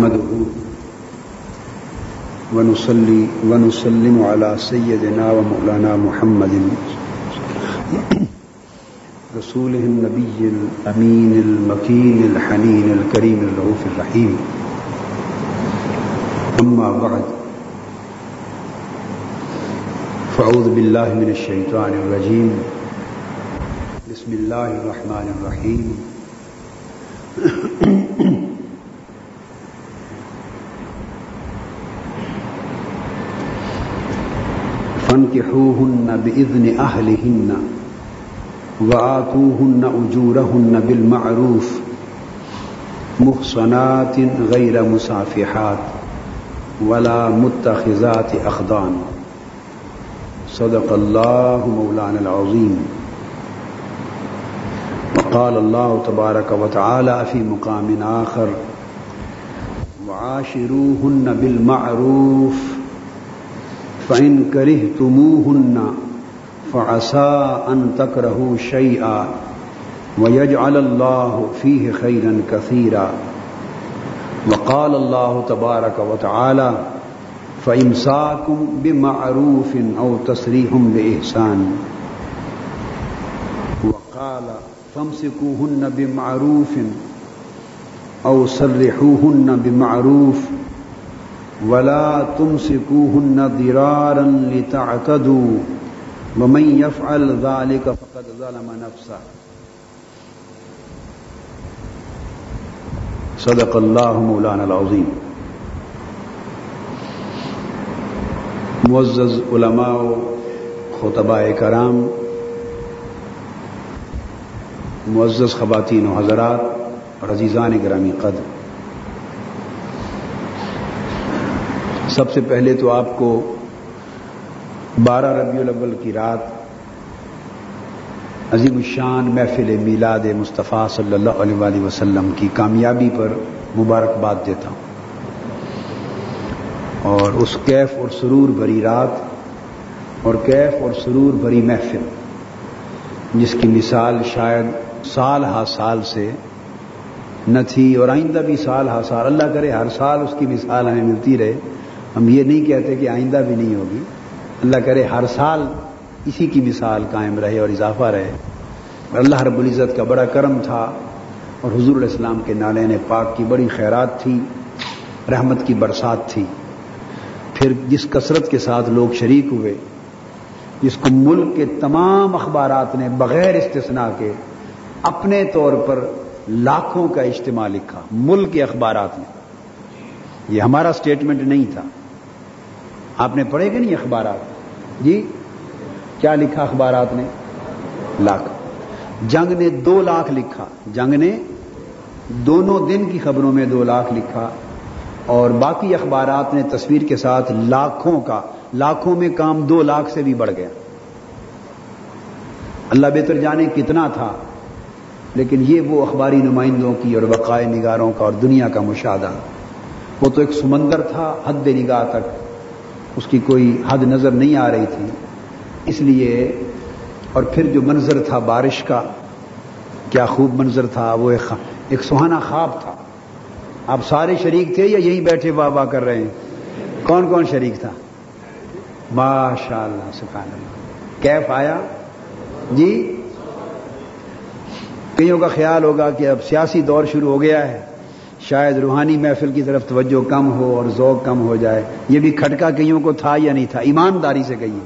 نحمده ونصلي ونسلم على سيدنا ومولانا محمد رسوله النبي الأمين المكين الحنين الكريم الرؤوف الرحيم. أما بعد، فأعوذ بالله من الشيطان الرجيم. بسم الله الرحمن الرحيم. فانكحوهن بإذن أهلهن وآتوهن أجورهن بالمعروف محصنات غير مسافحات ولا متخذات أخضان صدق الله مولانا العظيم وقال الله تبارك وتعالى في مقام آخر وعاشروهن بالمعروف فإن كرهتموهن فعسى أن تكرهوا شيئا ويجعل الله فيه خيرا كثيرا. وقال الله تبارك وتعالى فإمساكم بمعروف أو تسريح بإحسان. وقال فامسكوهن بمعروف أو سرحوهن بمعروف ولا تمسكوهن ضرارا لتعتدوا ومن يفعل ذلك فقد ظلم نفسه. صدق الله مولانا العظيم. معزز علماء خطباء کرام، معزز خواتین و حضرات اور عزیزان گرامی قدر سب سے پہلے تو آپ کو بارہ ربیع الاول کی رات عظیم الشان محفل میلاد مصطفیٰ صلی اللہ علیہ وآلہ وسلم کی کامیابی پر مبارکباد دیتا ہوں۔ اور اس کیف اور سرور بھری رات اور کیف اور سرور بھری محفل، جس کی مثال شاید سال ہا سال سے نہ تھی اور آئندہ بھی سال ہا سال، اللہ کرے ہر سال اس کی مثال ہمیں ملتی رہے۔ ہم یہ نہیں کہتے کہ آئندہ بھی نہیں ہوگی۔ اللہ کرے ہر سال اسی کی مثال قائم رہے اور اضافہ رہے۔ اللہ رب العزت کا بڑا کرم تھا اور حضور علیہ السلام کے نالین پاک کی بڑی خیرات تھی، رحمت کی برسات تھی۔ پھر جس کثرت کے ساتھ لوگ شریک ہوئے، جس کو ملک کے تمام اخبارات نے بغیر استثناء کے اپنے طور پر لاکھوں کا اجتماع لکھا، ملک کے اخبارات نے۔ یہ ہمارا اسٹیٹمنٹ نہیں تھا۔ آپ نے پڑھے کہ نہیں اخبارات؟ جی کیا لکھا اخبارات نے؟ لاکھ۔ جنگ نے دو لاکھ لکھا۔ جنگ نے دونوں دن کی خبروں میں دو لاکھ لکھا۔ اور باقی اخبارات نے تصویر کے ساتھ لاکھوں کا، لاکھوں میں کام دو لاکھ سے بھی بڑھ گیا۔ اللہ بہتر جانے کتنا تھا، لیکن یہ وہ اخباری نمائندوں کی اور وقائے نگاروں کا اور دنیا کا مشاہدہ۔ وہ تو ایک سمندر تھا، حد نگاہ تک۔ اس کی کوئی حد نظر نہیں آ رہی تھی۔ اس لیے اور پھر جو منظر تھا بارش کا، کیا خوب منظر تھا، وہ ایک ایک سہانا خواب تھا۔ آپ سارے شریک تھے یا یہیں بیٹھے واہ واہ کر رہے ہیں؟ کون کون شریک تھا؟ ماشاء اللہ سبحان اللہ۔ کیف آیا؟ جی؟ کئیوں کا خیال ہوگا کہ اب سیاسی دور شروع ہو گیا ہے۔ شاید روحانی محفل کی طرف توجہ کم ہو اور ذوق کم ہو جائے۔ یہ بھی کھٹکا کئیوں کو تھا یا نہیں تھا؟ ایمانداری سے کہیے۔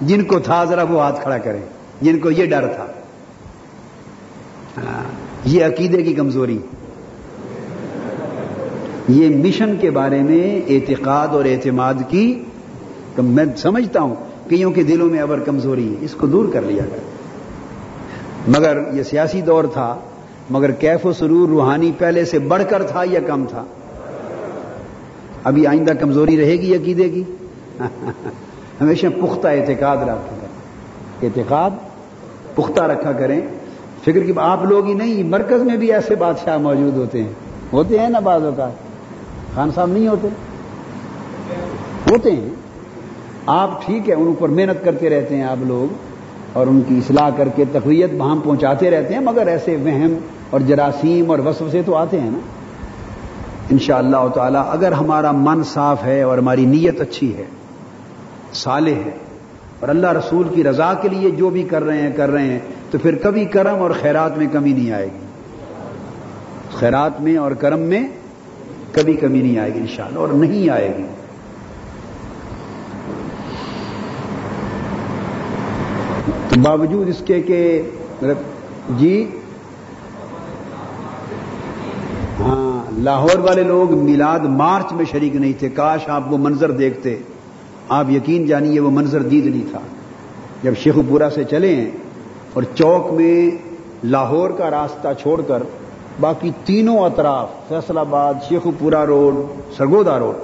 جن کو تھا ذرا وہ ہاتھ کھڑا کریں۔ جن کو یہ ڈر تھا۔ ہاں، یہ عقیدے کی کمزوری۔ یہ مشن کے بارے میں اعتقاد اور اعتماد کی میں سمجھتا ہوں کئیوں کے دلوں میں ابر کمزوری ہے۔ اس کو دور کر لیا گیا مگر یہ سیاسی دور تھا۔ مگر کیف و سرور روحانی پہلے سے بڑھ کر تھا یا کم تھا؟ ابھی آئندہ کمزوری رہے گی عقیدے کی؟ ہمیشہ پختہ اعتقاد رکھا کریں۔ اعتقاد پختہ رکھا کریں۔ فکر کی آپ لوگ ہی نہیں، مرکز میں بھی ایسے بادشاہ موجود ہوتے ہیں۔ ہوتے ہیں نا بعض اوقات۔ خان صاحب نہیں ہوتے؟ ہوتے ہیں۔ آپ ٹھیک ہے ان اوپر محنت کرتے رہتے ہیں آپ لوگ اور ان کی اصلاح کر کے تقویت وہاں پہنچاتے رہتے ہیں، مگر ایسے وہم اور جراثیم اور وسو سے تو آتے ہیں نا۔ ان شاء اللہ تعالی اگر ہمارا من صاف ہے اور ہماری نیت اچھی ہے، صالح ہے، اور اللہ رسول کی رضا کے لیے جو بھی کر رہے ہیں، کر رہے ہیں، تو پھر کبھی کرم اور خیرات میں کمی نہیں آئے گی۔ خیرات میں اور کرم میں کبھی کمی نہیں آئے گی انشاءاللہ، اور نہیں آئے گی۔ تو باوجود اس کے کہ جی؟ ہاں لاہور والے لوگ میلاد مارچ میں شریک نہیں تھے۔ کاش آپ وہ منظر دیکھتے۔ آپ یقین جانیے وہ منظر دید نہیں تھا۔ جب شیخ پورا سے چلے ہیں اور چوک میں لاہور کا راستہ چھوڑ کر باقی تینوں اطراف، فیصل آباد، شیخ پورا روڈ، سرگودا روڈ،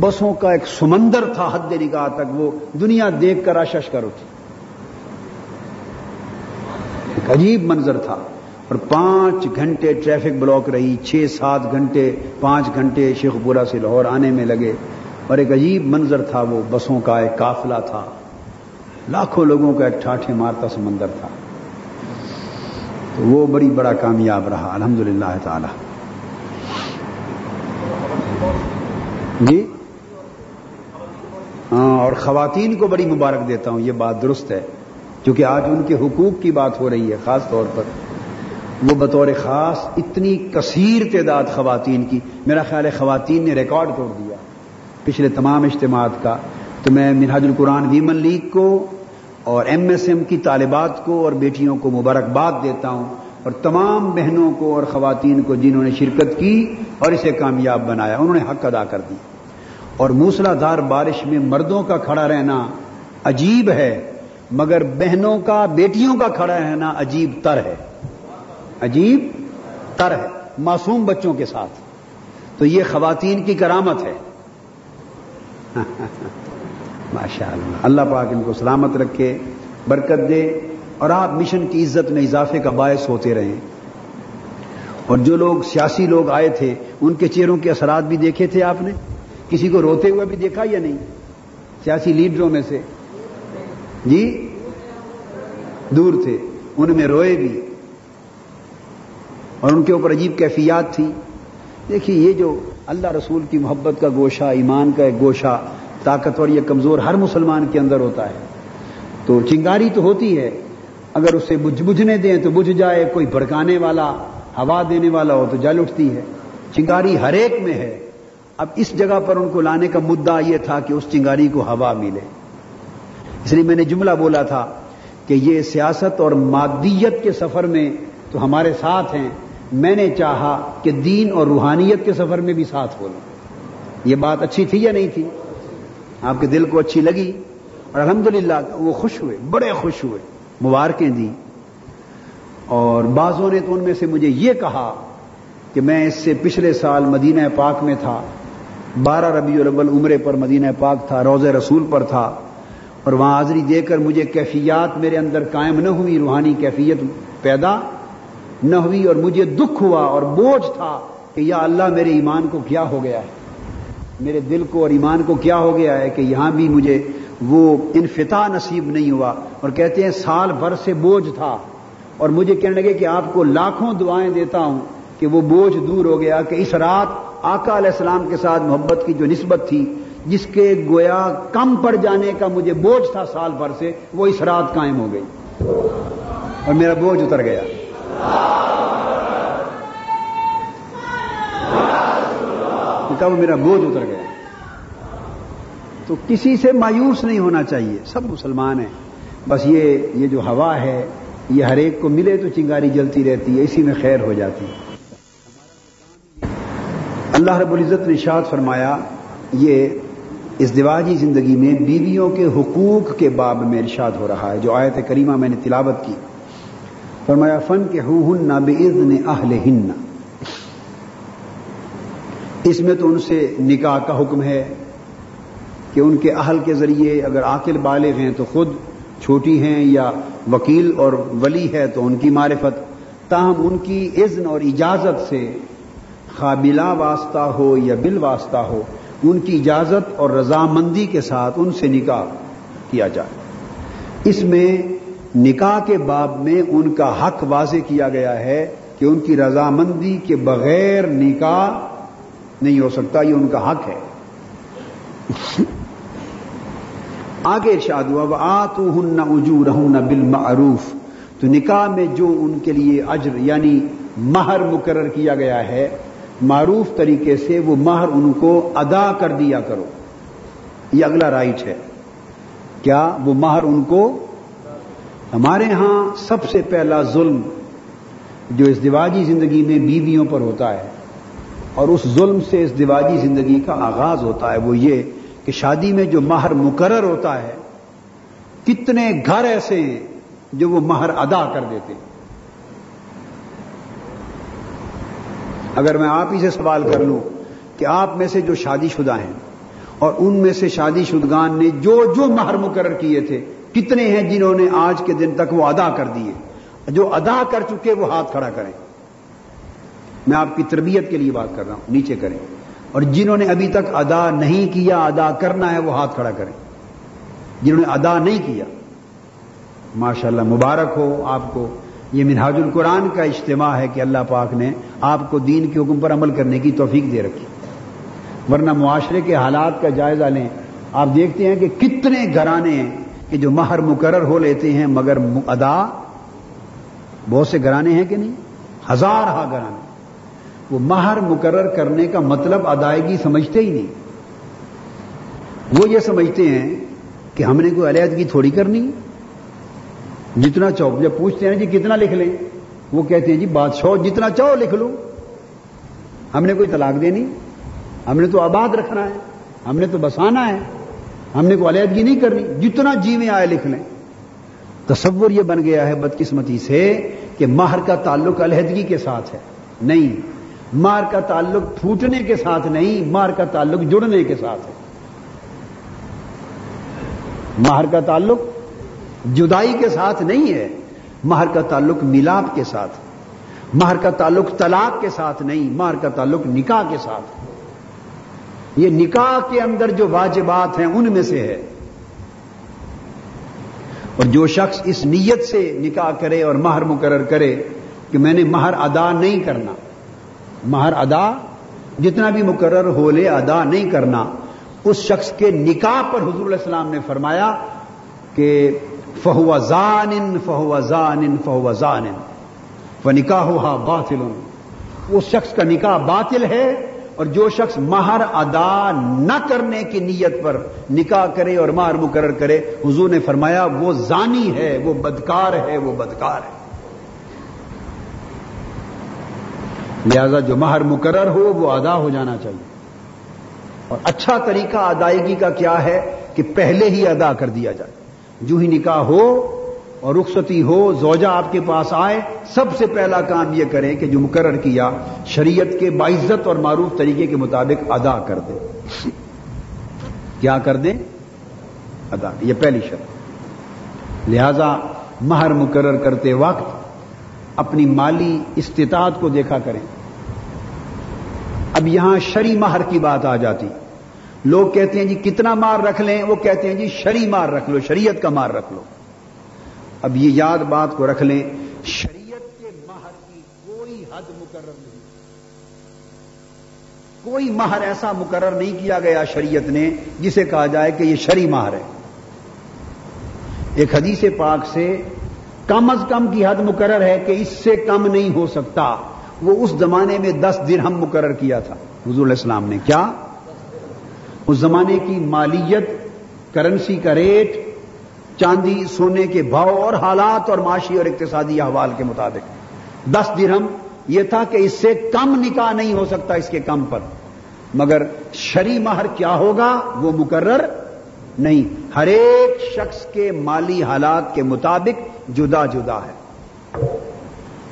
بسوں کا ایک سمندر تھا حد نگاہ تک، وہ دنیا دیکھ کر آشش کر اٹھی۔ ایک عجیب منظر تھا۔ اور پانچ گھنٹے ٹریفک بلاک رہی، چھ سات گھنٹے، پانچ گھنٹے شیخ پورا سے لاہور آنے میں لگے۔ اور ایک عجیب منظر تھا، وہ بسوں کا ایک قافلہ تھا۔ لاکھوں لوگوں کا ایک ٹھاٹھے مارتا سمندر تھا۔ تو وہ بڑی بڑا کامیاب رہا الحمد للہ تعالی۔ جی؟ ہاں اور خواتین کو بڑی مبارک دیتا ہوں، یہ بات درست ہے۔ کیونکہ آج ان کے حقوق کی بات ہو رہی ہے، خاص طور پر۔ وہ بطور خاص اتنی کثیر تعداد خواتین کی، میرا خیال ہے خواتین نے ریکارڈ توڑ دیا پچھلے تمام اجتماعات کا۔ تو میں منہاج القرآن ویمن لیگ کو اور ایم ایس ایم کی طالبات کو اور بیٹیوں کو مبارکباد دیتا ہوں اور تمام بہنوں کو اور خواتین کو جنہوں نے شرکت کی اور اسے کامیاب بنایا، انہوں نے حق ادا کر دی۔ اور موسلا دھار بارش میں مردوں کا کھڑا رہنا عجیب ہے، مگر بہنوں کا بیٹیوں کا کھڑا رہنا عجیب تر ہے۔ عجیب تر ہے، معصوم بچوں کے ساتھ۔ تو یہ خواتین کی کرامت ہے۔ ماشاء اللہ اللہ پاک ان کو سلامت رکھے، برکت دے، اور آپ مشن کی عزت میں اضافے کا باعث ہوتے رہیں۔ اور جو لوگ، سیاسی لوگ آئے تھے، ان کے چہروں کے اثرات بھی دیکھے تھے آپ نے؟ کسی کو روتے ہوئے بھی دیکھا یا نہیں؟ سیاسی لیڈروں میں سے۔ جی؟ دور تھے، ان میں روئے بھی۔ اور ان کے اوپر عجیب کیفیات تھی۔ دیکھیے، یہ جو اللہ رسول کی محبت کا گوشہ، ایمان کا ایک گوشہ، طاقتور یا کمزور ہر مسلمان کے اندر ہوتا ہے۔ تو چنگاری تو ہوتی ہے، اگر اسے بجھ بجھنے دیں تو بجھ جائے، کوئی بھڑکانے والا، ہوا دینے والا ہو تو جل اٹھتی ہے۔ چنگاری ہر ایک میں ہے۔ اب اس جگہ پر ان کو لانے کا مدعا یہ تھا کہ اس چنگاری کو ہوا ملے۔ اس لیے میں نے جملہ بولا تھا کہ یہ سیاست اور مادیت کے سفر میں تو ہمارے ساتھ ہیں۔ میں نے چاہا کہ دین اور روحانیت کے سفر میں بھی ساتھ ہو لوں۔ یہ بات اچھی تھی یا نہیں تھی؟ آپ کے دل کو اچھی لگی؟ اور الحمدللہ وہ خوش ہوئے، بڑے خوش ہوئے، مبارکیں دی اور بعضوں نے تو ان میں سے مجھے یہ کہا کہ میں اس سے پچھلے سال مدینہ پاک میں تھا۔ بارہ ربیع الاول عمرے پر مدینہ پاک تھا، روز رسول پر تھا۔ اور وہاں حاضری دے کر مجھے کیفیات میرے اندر قائم نہ ہوئی، روحانی کیفیت پیدا۔ نہ ہوئی اور مجھے دکھ ہوا اور بوجھ تھا کہ یا اللہ میرے ایمان کو کیا ہو گیا ہے؟ میرے دل کو اور ایمان کو کیا ہو گیا ہے کہ یہاں بھی مجھے وہ انفتاح نصیب نہیں ہوا اور کہتے ہیں سال بھر سے بوجھ تھا اور مجھے کہنے لگے کہ آپ کو لاکھوں دعائیں دیتا ہوں کہ وہ بوجھ دور ہو گیا کہ اس رات آقا علیہ السلام کے ساتھ محبت کی جو نسبت تھی جس کے گویا کم پڑ جانے کا مجھے بوجھ تھا سال بھر سے، وہ اس رات قائم ہو گئی اور میرا بوجھ اتر گیا۔ وہ میرا بوجھ اتر گیا، تو کسی سے مایوس نہیں ہونا چاہیے، سب مسلمان ہیں۔ بس یہ یہ جو ہوا ہے، یہ ہر ایک کو ملے تو چنگاری جلتی رہتی ہے، اسی میں خیر ہو جاتی ہے۔ اللہ رب العزت نے شاد فرمایا، یہ اس دیواجی زندگی میں بیویوں کے حقوق کے باب میں ارشاد ہو رہا ہے، جو آیت کریمہ میں نے تلاوت کی۔ فرمایا، فن کے ہن نہ بے اہل ہن اس میں تو ان سے نکاح کا حکم ہے کہ ان کے اہل کے ذریعے اگر عاقل بالغ ہیں تو خود چھوٹی ہیں یا وکیل اور ولی ہے تو ان کی معرفت۔ تاہم ان کی اذن اور اجازت سے قابلہ واسطہ ہو یا بل واسطہ ہو، ان کی اجازت اور رضامندی کے ساتھ ان سے نکاح کیا جائے۔ اس میں نکاح کے باب میں ان کا حق واضح کیا گیا ہے کہ ان کی رضامندی کے بغیر نکاح نہیں ہو سکتا، یہ ان کا حق ہے۔ آگے ارشاد ہوا آ تو ہن نہ اجو رہوں بل معروف تو نکاح میں جو ان کے لیے اجر یعنی مہر مقرر کیا گیا ہے، معروف طریقے سے وہ مہر ان کو ادا کر دیا کرو۔ یہ اگلا رائٹ ہے۔ کیا وہ مہر ان کو ہمارے ہاں سب سے پہلا ظلم جو اس دیواجی زندگی میں بیویوں پر ہوتا ہے اور اس ظلم سے اس دیواجی زندگی کا آغاز ہوتا ہے وہ یہ کہ شادی میں جو مہر مقرر ہوتا ہے، کتنے گھر ایسے ہیں جو وہ مہر ادا کر دیتے ہیں۔ اگر میں آپ ہی سے سوال کر لوں کہ آپ میں سے جو شادی شدہ ہیں اور ان میں سے شادی شدگان نے جو جو مہر مقرر کیے تھے کتنے ہیں جنہوں نے آج کے دن تک وہ ادا کر دیے؟ جو ادا کر چکے وہ ہاتھ کھڑا کریں۔ میں آپ کی تربیت کے لیے بات کر رہا ہوں، نیچے کریں۔ اور جنہوں نے ابھی تک ادا نہیں کیا، ادا کرنا ہے، وہ ہاتھ کھڑا کریں۔ جنہوں نے ادا نہیں کیا، ماشاءاللہ مبارک ہو آپ کو۔ یہ منہاج القرآن کا اجتماع ہے کہ اللہ پاک نے آپ کو دین کے حکم پر عمل کرنے کی توفیق دے رکھی۔ ورنہ معاشرے کے حالات کا جائزہ لیں۔ آپ دیکھتے ہیں کہ کتنے گھرانے ہیں۔ کہ جو مہر مقرر ہو لیتے ہیں مگر ادا بہت سے گھرانے ہیں کہ نہیں؟ ہزار ہا گھرانے وہ مہر مقرر کرنے کا مطلب ادائیگی سمجھتے ہی نہیں۔ وہ یہ سمجھتے ہیں کہ ہم نے کوئی علیحدگی تھوڑی کرنی۔ جتنا چاہو، جب پوچھتے ہیں جی کتنا لکھ لیں، وہ کہتے ہیں جی بادشاہ، جتنا چاہو لکھ لو۔ ہم نے کوئی طلاق دینی؟ ہم نے تو آباد رکھنا ہے۔ ہم نے تو بسانا ہے۔ ہم نے کوئی علیحدگی نہیں کرنی، جتنا جی میں آئے لکھ لیں۔ تصور یہ بن گیا ہے بدقسمتی سے کہ مہر کا تعلق علیحدگی کے ساتھ ہے۔ نہیں مار کا تعلق پھوٹنے کے ساتھ نہیں مار کا تعلق جڑنے کے ساتھ ہے۔ مہر کا تعلق جدائی کے ساتھ نہیں ہے، مہر کا تعلق ملاپ کے ساتھ۔ مہر کا تعلق طلاق کے ساتھ نہیں، مہر کا تعلق نکاح کے ساتھ۔ یہ نکاح کے اندر جو واجبات ہیں ان میں سے ہے۔ اور جو شخص اس نیت سے نکاح کرے اور مہر مقرر کرے کہ میں نے مہر ادا نہیں کرنا، مہر ادا جتنا بھی مقرر ہو لے ادا نہیں کرنا، اس شخص کے نکاح پر حضور علیہ السلام نے فرمایا کہ فہو زان فہو زان فہو زان و نکاح ہوا باطل اس شخص کا نکاح باطل ہے اور جو شخص مہر ادا نہ کرنے کی نیت پر نکاح کرے اور مہر مقرر کرے، حضور نے فرمایا، وہ زانی ہے، وہ بدکار ہے، وہ بدکار ہے۔ لہذا جو مہر مقرر ہو، وہ ادا ہو جانا چاہیے۔ اور اچھا طریقہ ادائیگی کا کیا ہے؟ کہ پہلے ہی ادا کر دیا جائے۔ جو ہی نکاح ہو اور رخصتی ہو، زوجہ آپ کے پاس آئے، سب سے پہلا کام یہ کریں کہ جو مقرر کیا، شریعت کے باعزت اور معروف طریقے کے مطابق ادا کر دیں۔ کیا کر دیں؟ ادا۔ یہ پہلی شرط۔ لہذا مہر مقرر کرتے وقت اپنی مالی استطاعت کو دیکھا کریں۔ اب یہاں شری مہر کی بات آ جاتی۔ لوگ کہتے ہیں جی کتنا مار رکھ لیں، وہ کہتے ہیں جی شری مار رکھ لو، شریعت کا مار رکھ لو۔ اب یہ یاد بات کو رکھ لیں، شریعت کے مہر کی کوئی حد مقرر نہیں۔ کوئی مہر ایسا مقرر نہیں کیا گیا شریعت نے جسے کہا جائے کہ یہ شری مہر ہے۔ ایک حدیث پاک سے کم از کم کی حد مقرر ہے کہ اس سے کم نہیں ہو سکتا۔ وہ اس زمانے میں دس درہم مقرر کیا تھا۔ حضور علیہ السلام نے کیا؟ اس زمانے کی مالیت کرنسی کا ریٹ چاندی، سونے کے بھاؤ اور حالات اور معاشی اور اقتصادی احوال کے مطابق۔ دس درہم، یہ تھا کہ اس سے کم نکاح نہیں ہو سکتا اس کے کم پر۔ مگر شری مہر کیا ہوگا؟ وہ مقرر نہیں۔ ہر ایک شخص کے مالی حالات کے مطابق جدا جدا ہے۔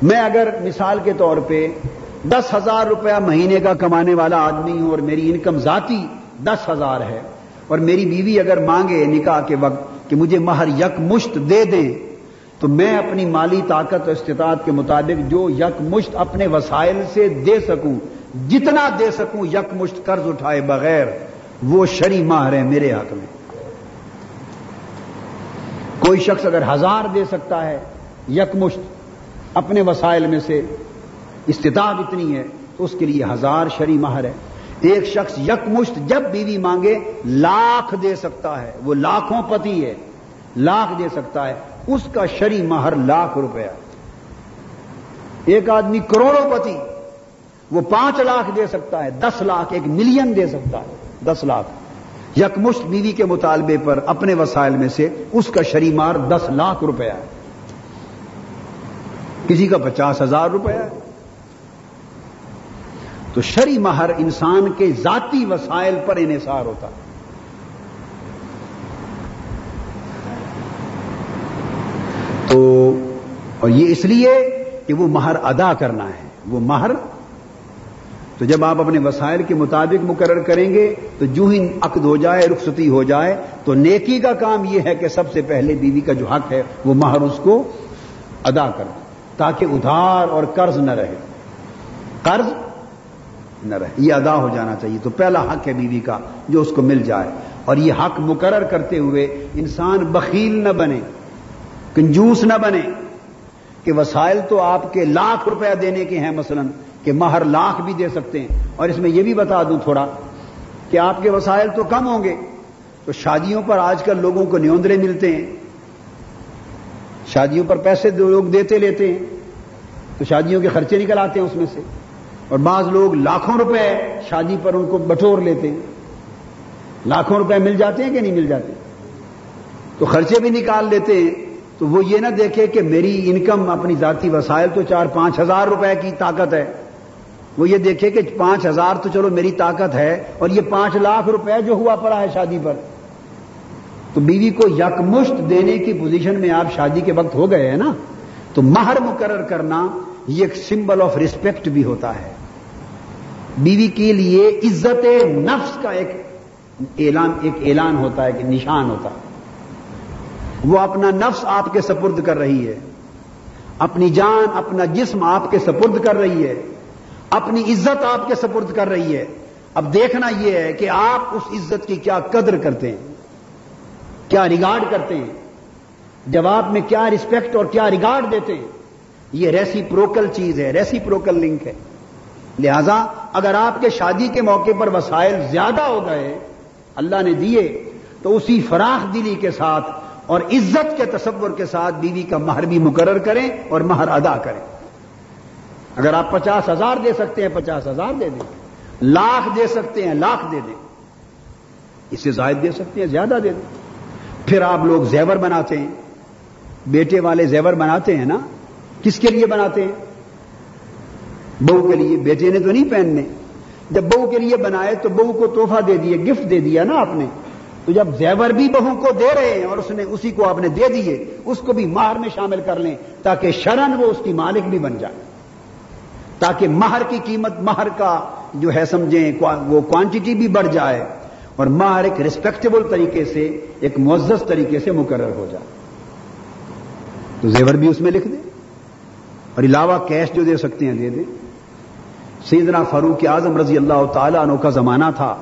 میں اگر مثال کے طور پہ دس ہزار روپیہ مہینے کا کمانے والا آدمی ہوں اور میری انکم ذاتی دس ہزار ہے اور میری بیوی اگر مانگے نکاح کے وقت کہ مجھے مہر یک مشت دے دیں تو میں اپنی مالی طاقت و استطاعت کے مطابق جو یک مشت اپنے وسائل سے دے سکوں، جتنا دے سکوں یک مشت قرض اٹھائے بغیر، وہ شری ماہر ہے میرے حق میں۔ کوئی شخص اگر ہزار دے سکتا ہے یک مشت اپنے وسائل میں سے، استطاعت اتنی ہے، تو اس کے لیے ہزار شری ماہر ہے ایک شخص یک مشت جب بیوی مانگے، لاکھ دے سکتا ہے۔ وہ لاکھوں پتی ہے، لاکھ دے سکتا ہے۔ اس کا شری مہر لاکھ روپیہ۔ ایک آدمی کروڑوں پتی، وہ پانچ لاکھ دے سکتا ہے، دس لاکھ، ایک ملین دے سکتا ہے، دس لاکھ۔ یکمشت بیوی کے مطالبے پر اپنے وسائل میں سے اس کا شری مار دس لاکھ روپیہ ہے۔ کسی کا پچاس ہزار روپیہ ہے۔ تو شری مہر انسان کے ذاتی وسائل پر انحصار ہوتا ہے۔ تو اور یہ اس لیے کہ وہ مہر ادا کرنا ہے۔ وہ مہر، تو جب آپ اپنے وسائل کے مطابق مقرر کریں گے، تو جو ہی عقد ہو جائے، رخصتی ہو جائے، تو نیکی کا کام یہ ہے کہ سب سے پہلے بیوی کا جو حق ہے، وہ مہر اس کو ادا کر تاکہ ادھار اور قرض نہ رہے۔ قرض نہ رہے، یہ ادا ہو جانا چاہیے۔ تو پہلا حق ہے بیوی کا جو اس کو مل جائے۔ اور یہ حق مقرر کرتے ہوئے انسان بخیل نہ بنے، کنجوس نہ بنے کہ وسائل تو آپ کے لاکھ روپیہ دینے کے ہیں مثلا، کہ مہر لاکھ بھی دے سکتے ہیں۔ اور اس میں یہ بھی بتا دوں تھوڑا کہ آپ کے وسائل تو کم ہوں گے۔ تو شادیوں پر آج کل لوگوں کو نیوندرے ملتے ہیں۔ شادیوں پر پیسے لوگ دیتے لیتے ہیں۔ تو شادیوں کے خرچے نکل آتے ہیں اس میں سے۔ اور بعض لوگ لاکھوں روپے شادی پر ان کو بٹور لیتے ہیں۔ لاکھوں روپے مل جاتے ہیں کہ نہیں مل جاتے؟ تو خرچے بھی نکال لیتے ہیں۔ تو وہ یہ نہ دیکھے کہ میری انکم اپنی ذاتی وسائل تو چار پانچ ہزار روپے کی طاقت ہے۔ وہ یہ دیکھے کہ پانچ ہزار تو چلو میری طاقت ہے اور یہ پانچ لاکھ روپے جو ہوا پڑا ہے شادی پر۔ تو بیوی کو یکمشت دینے کی پوزیشن میں آپ شادی کے وقت ہو گئے ہیں نا؟ تو مہر مقرر کرنا یہ ایک سمبل آف ریسپیکٹ بھی ہوتا ہے۔ بیوی کے لیے عزت نفس کا ایک اعلان ایک اعلان ہوتا ہے، ایک نشان ہوتا ہے۔ وہ اپنا نفس آپ کے سپرد کر رہی ہے۔ اپنی جان، اپنا جسم آپ کے سپرد کر رہی ہے۔ اپنی عزت آپ کے سپرد کر رہی ہے۔ اب دیکھنا یہ ہے کہ آپ اس عزت کی کیا قدر کرتے ہیں، کیا ریگارڈ کرتے ہیں۔ جواب میں کیا رسپیکٹ اور کیا ریگارڈ دیتے ہیں۔ یہ ریسی پروکل چیز ہے ریسی پروکل لنک ہے۔ لہذا اگر آپ کے شادی کے موقع پر وسائل زیادہ ہو گئے، اللہ نے دیے، تو اسی فراخ دلی کے ساتھ اور عزت کے تصور کے ساتھ بیوی کا مہر بھی مقرر کریں اور مہر ادا کریں۔ اگر آپ پچاس ہزار دے سکتے ہیں، پچاس ہزار دے دیں۔ لاکھ دے سکتے ہیں، لاکھ دے دیں۔ اس سے زائد دے سکتے ہیں، زیادہ دے دیں۔ پھر آپ لوگ زیور بناتے ہیں۔ بیٹے والے زیور بناتے ہیں نا؟ کس کے لیے بناتے ہیں؟ بہو کے لیے بیٹے نے تو نہیں پہننے۔ جب بہو کے لیے بنائے تو بہو کو توحفہ دے دیے، گفٹ دے دیا نا آپ نے۔ تو جب زیور بھی بہو کو دے رہے ہیں اور اس نے اسی کو آپ نے دے دیے، اس کو بھی مہر میں شامل کر لیں تاکہ شرن وہ اس کی مالک بھی بن جائے۔ تاکہ مہر کی قیمت، مہر کا جو ہے سمجھیں وہ کوانٹٹی بھی بڑھ جائے اور مہر ایک ریسپیکٹیبل طریقے سے، ایک معزز طریقے سے مقرر ہو جائے۔ تو زیور بھی اس میں لکھ دیں اور علاوہ کیش جو دے سکتے ہیں دے دیں۔ سیدنا فاروق اعظم رضی اللہ تعالیٰ عنہ کا زمانہ تھا۔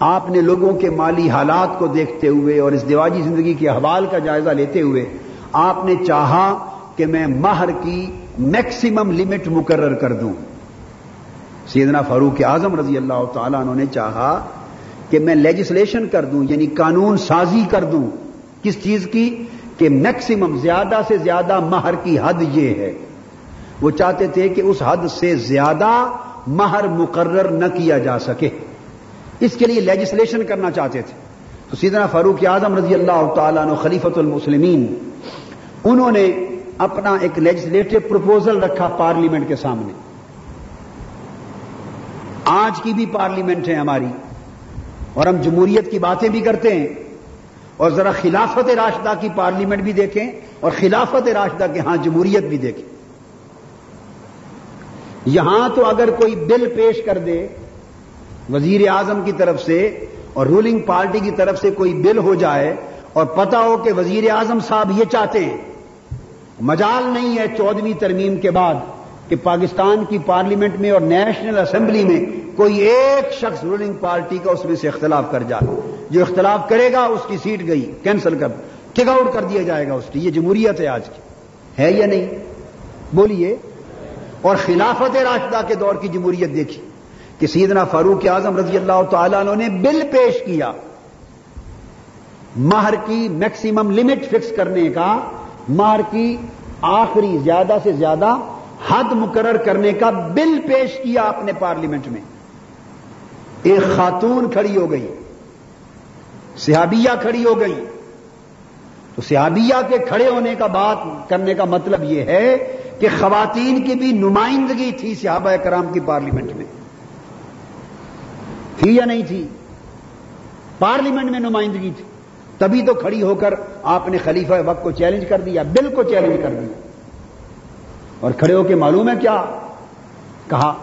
آپ نے لوگوں کے مالی حالات کو دیکھتے ہوئے اور اس دیواجی زندگی کے حوال کا جائزہ لیتے ہوئے آپ نے چاہا کہ میں مہر کی میکسیمم لمٹ مقرر کر دوں۔ سیدنا فاروق اعظم رضی اللہ تعالیٰ انہوں نے چاہا کہ میں لیجسلیشن کر دوں یعنی قانون سازی کر دوں۔ کس چیز کی؟ کہ میکسیمم زیادہ سے زیادہ مہر کی حد یہ ہے۔ وہ چاہتے تھے کہ اس حد سے زیادہ مہر مقرر نہ کیا جا سکے۔ اس کے لیے لیجسلیشن کرنا چاہتے تھے۔ تو سیدنا فاروق اعظم رضی اللہ تعالیٰ عنہ خلیفت المسلمین، انہوں نے اپنا ایک لیجسلیٹو پروپوزل رکھا پارلیمنٹ کے سامنے۔ آج کی بھی پارلیمنٹ ہے ہماری، اور ہم جمہوریت کی باتیں بھی کرتے ہیں، اور ذرا خلافت راشدہ کی پارلیمنٹ بھی دیکھیں، اور خلافت راشدہ کے ہاں جمہوریت بھی دیکھیں۔ یہاں تو اگر کوئی بل پیش کر دے وزیر اعظم کی طرف سے اور رولنگ پارٹی کی طرف سے کوئی بل ہو جائے اور پتا ہو کہ وزیر اعظم صاحب یہ چاہتے ہیں۔ مجال نہیں ہے چودہویں ترمیم کے بعد کہ پاکستان کی پارلیمنٹ میں اور نیشنل اسمبلی میں کوئی ایک شخص رولنگ پارٹی کا اس میں سے اختلاف کر جائے۔ جو اختلاف کرے گا اس کی سیٹ گئی، کینسل کر ٹک آؤٹ کر دیا جائے گا اس کی۔ یہ جمہوریت ہے آج کی۔ ہے یا نہیں؟ بولیے۔ اور خلافت راشدہ کے دور کی جمہوریت دیکھی کہ سیدنا فاروق اعظم رضی اللہ تعالیٰ عنہ نے بل پیش کیا۔ مہر کی میکسیمم لمٹ فکس کرنے کا مہر کی آخری زیادہ سے زیادہ حد مقرر کرنے کا بل پیش کیا اپنے پارلیمنٹ میں۔ ایک خاتون کھڑی ہو گئی، صحابیہ کھڑی ہو گئی۔ تو صحابیہ کے کھڑے ہونے کا بات کرنے کا مطلب یہ ہے کہ خواتین کی بھی نمائندگی تھی صحابہ کرام کی پارلیمنٹ میں۔ تھی یا نہیں تھی؟ پارلیمنٹ میں نمائندگی تھی۔ تبھی تو کھڑی ہو کر آپ نے خلیفہ وقت کو چیلنج کر دیا بل کو چیلنج کر دیا۔ اور کھڑے ہو کے معلوم ہے کیا؟ کہا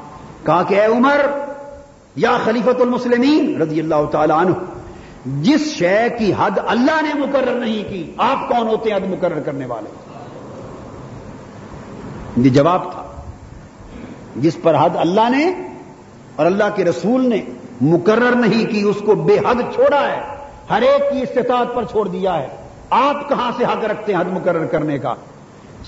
کہا کہ اے عمر، یا خلیفت المسلمین رضی اللہ تعالی عنہ، جس شے کی حد اللہ نے مقرر نہیں کی، آپ کون ہوتے ہیں حد مقرر کرنے والے؟ یہ جواب تھا۔ جس پر حد اللہ نے اور اللہ کے رسول نے مقرر نہیں کی، اس کو بے حد چھوڑا ہے۔ ہر ایک کی استطاعت پر چھوڑ دیا ہے۔ آپ کہاں سے حق رکھتے ہیں حد مقرر کرنے کا؟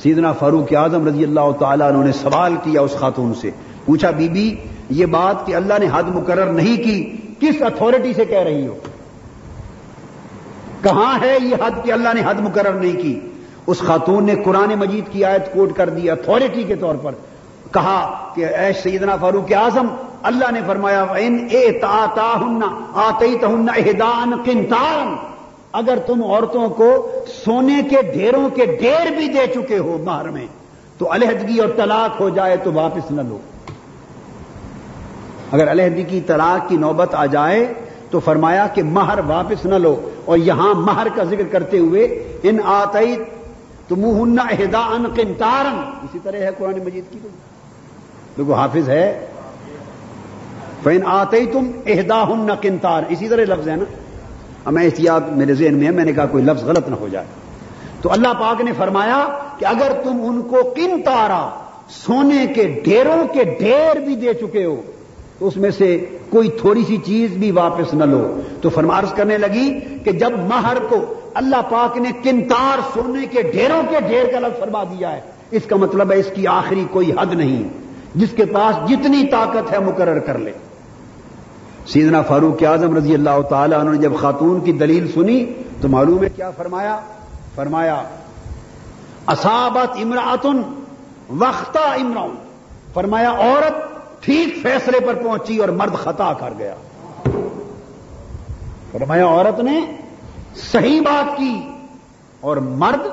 سیدنا فاروق اعظم رضی اللہ تعالیٰ انہوں نے سوال کیا اس خاتون سے۔ پوچھا، بی بی، یہ بات کہ اللہ نے حد مقرر نہیں کی، کس اتھارٹی سے کہہ رہی ہو؟ کہاں ہے یہ حد کہ اللہ نے حد مقرر نہیں کی؟ اس خاتون نے قرآن مجید کی آیت کوٹ کر دی اتھارٹی کے طور پر کہا کہ اے سیدنا فاروق اعظم، اللہ نے فرمایا ان اے تا ہن آتی تہن اہدان کنتان اگر تم عورتوں کو سونے کے ڈھیروں کے ڈھیر بھی دے چکے ہو مہر میں، تو علیحدگی اور طلاق ہو جائے تو واپس نہ لو۔ اگر علیحدگی کی طلاق کی نوبت آ جائے تو فرمایا کہ مہر واپس نہ لو۔ اور یہاں مہر کا ذکر کرتے ہوئے، ان آتی تم ہن اہدان کنتارن اسی طرح ہے قرآن مجید کی دیکھو حافظ ہے. فین آتے تم اہدا ہن کنتار اسی طرح لفظ ہے نا. ہمیں احتیاط میرے ذہن میں ہے، میں نے کہا کوئی لفظ غلط نہ ہو جائے. تو اللہ پاک نے فرمایا کہ اگر تم ان کو کن تارا سونے کے ڈھیروں کے ڈھیر بھی دے چکے ہو، تو اس میں سے کوئی تھوڑی سی چیز بھی واپس نہ لو. تو فرمارس کرنے لگی کہ جب مہر کو اللہ پاک نے کنتار سونے کے ڈھیروں کے ڈھیر کا لفظ فرما دیا ہے۔ اس کا مطلب ہے اس کی آخری کوئی حد نہیں۔ جس کے پاس جتنی طاقت ہے مقرر کر لے۔ سیدنا فاروق اعظم رضی اللہ تعالی انہوں نے جب خاتون کی دلیل سنی تو معلوم ہے کیا فرمایا؟ فرمایا، اصابت امراطن وقتا امراؤن فرمایا، عورت ٹھیک فیصلے پر پہنچی اور مرد خطا کر گیا۔ فرمایا، عورت نے صحیح بات کی اور مرد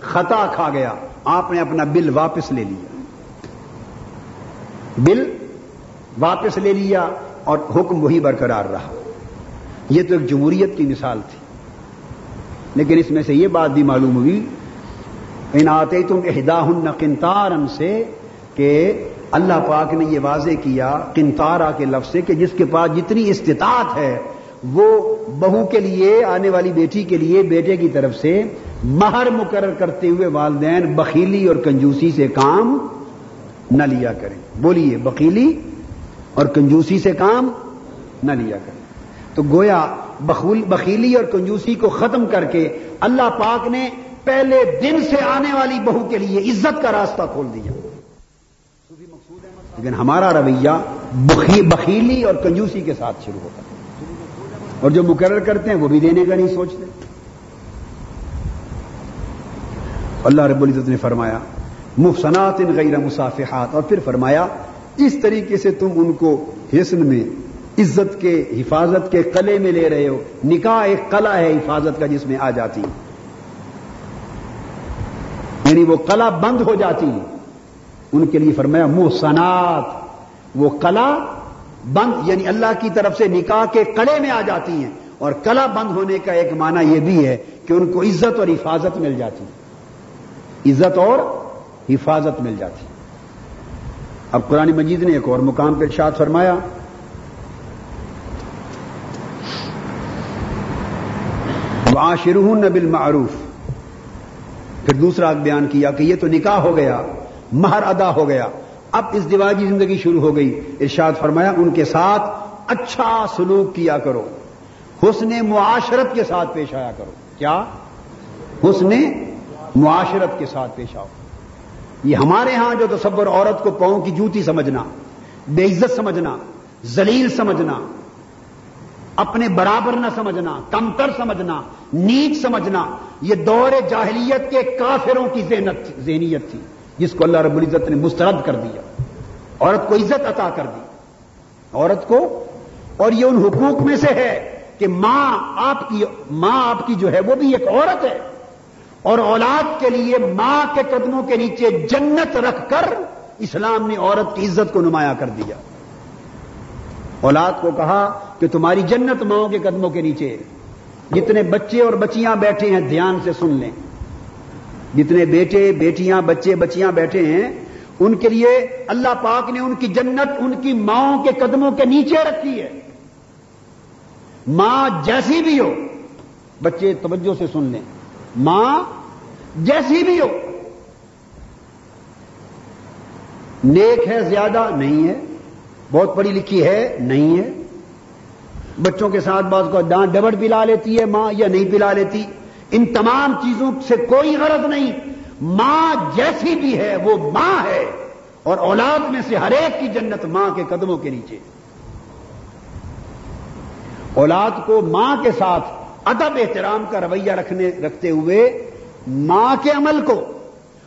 خطا کھا گیا۔ آپ نے اپنا بل واپس لے لیا۔ بل واپس لے لیا اور حکم وہی برقرار رہا۔ یہ تو ایک جمہوریت کی مثال تھی۔ لیکن اس میں سے یہ بات بھی معلوم ہوئی، ان آتے تم اہدا کنتارن سے کہ اللہ پاک نے یہ واضح کیا کنتارا کے لفظ سے کہ جس کے پاس جتنی استطاعت ہے وہ بہو کے لیے، آنے والی بیٹی کے لیے، بیٹے کی طرف سے مہر مقرر کرتے ہوئے والدین بخیلی اور کنجوسی سے کام نہ لیا کریں۔ بولیے، بخیلی اور کنجوسی سے کام نہ لیا کریں۔ تو گویا بخیلی اور کنجوسی کو ختم کر کے اللہ پاک نے پہلے دن سے آنے والی بہو کے لیے عزت کا راستہ کھول دیا۔ لیکن ہمارا رویہ بخیلی اور کنجوسی کے ساتھ شروع ہوتا ہے۔ اور جو مقرر کرتے ہیں وہ بھی دینے کا نہیں سوچتے۔ اللہ رب العزت نے فرمایا، مفسنات ان غیر مسافحات، اور پھر فرمایا، اس طریقے سے تم ان کو حسن میں، عزت کے، حفاظت کے قلعے میں لے رہے ہو۔ نکاح ایک قلعہ ہے حفاظت کا جس میں آ جاتی یعنی وہ قلعہ بند ہو جاتی ان کے لیے فرمایا محسنات وہ قلعہ بند یعنی اللہ کی طرف سے نکاح کے کڑے میں آ جاتی ہیں۔ اور کلا بند ہونے کا ایک معنی یہ بھی ہے کہ ان کو عزت اور حفاظت مل جاتی ہے۔ عزت اور حفاظت مل جاتی اب قرآن مجید نے ایک اور مقام پہ ارشاد فرمایا۔ معاشرہ نبل معروف پھر دوسرا بیان کیا کہ یہ تو نکاح ہو گیا، مہر ادا ہو گیا۔ اب اس دیواجی زندگی شروع ہو گئی۔ ارشاد فرمایا، ان کے ساتھ اچھا سلوک کیا کرو۔ حسن معاشرت کے ساتھ پیش آیا کرو۔ کیا؟ حسن معاشرت کے ساتھ پیش آؤ۔ یہ ہمارے ہاں جو تصور عورت کو پاؤں کی جوتی سمجھنا، بے عزت سمجھنا زلیل سمجھنا، اپنے برابر نہ سمجھنا، کمتر سمجھنا، نیچ سمجھنا، یہ دور جاہلیت کے کافروں کی ذہنیت تھی۔ جس کو اللہ رب العزت نے مسترد کر دیا، عورت کو عزت عطا کر دی۔ عورت کو، اور یہ ان حقوق میں سے ہے کہ ماں آپ کی، ماں آپ کی جو ہے وہ بھی ایک عورت ہے۔ اور اولاد کے لیے ماں کے قدموں کے نیچے جنت رکھ کر اسلام نے عورت کی عزت کو نمایاں کر دیا۔ اولاد کو کہا کہ تمہاری جنت ماؤں کے قدموں کے نیچے جتنے بچے اور بچیاں بیٹھے ہیں، دھیان سے سن لیں۔ جتنے بیٹے، بیٹیاں، بچے، بچیاں بیٹھے ہیں، ان کے لیے اللہ پاک نے ان کی جنت، ان کی ماؤں کے قدموں کے نیچے رکھی ہے۔ ماں جیسی بھی ہو، بچے توجہ سے سن لیں۔ ماں جیسی بھی ہو، نیک ہے، زیادہ نہیں ہے، بہت پڑھی لکھی ہے، نہیں ہے۔ بچوں کے ساتھ بعض کو ڈانٹ ڈبٹ پلا لیتی ہے ماں یا نہیں پلا لیتی۔ ان تمام چیزوں سے کوئی غرض نہیں۔ ماں جیسی بھی ہے، وہ ماں ہے۔ اور اولاد میں سے ہر ایک کی جنت ماں کے قدموں کے نیچے۔ اولاد کو ماں کے ساتھ ادب احترام کا رویہ رکھنے، رکھتے ہوئے ماں کے عمل کو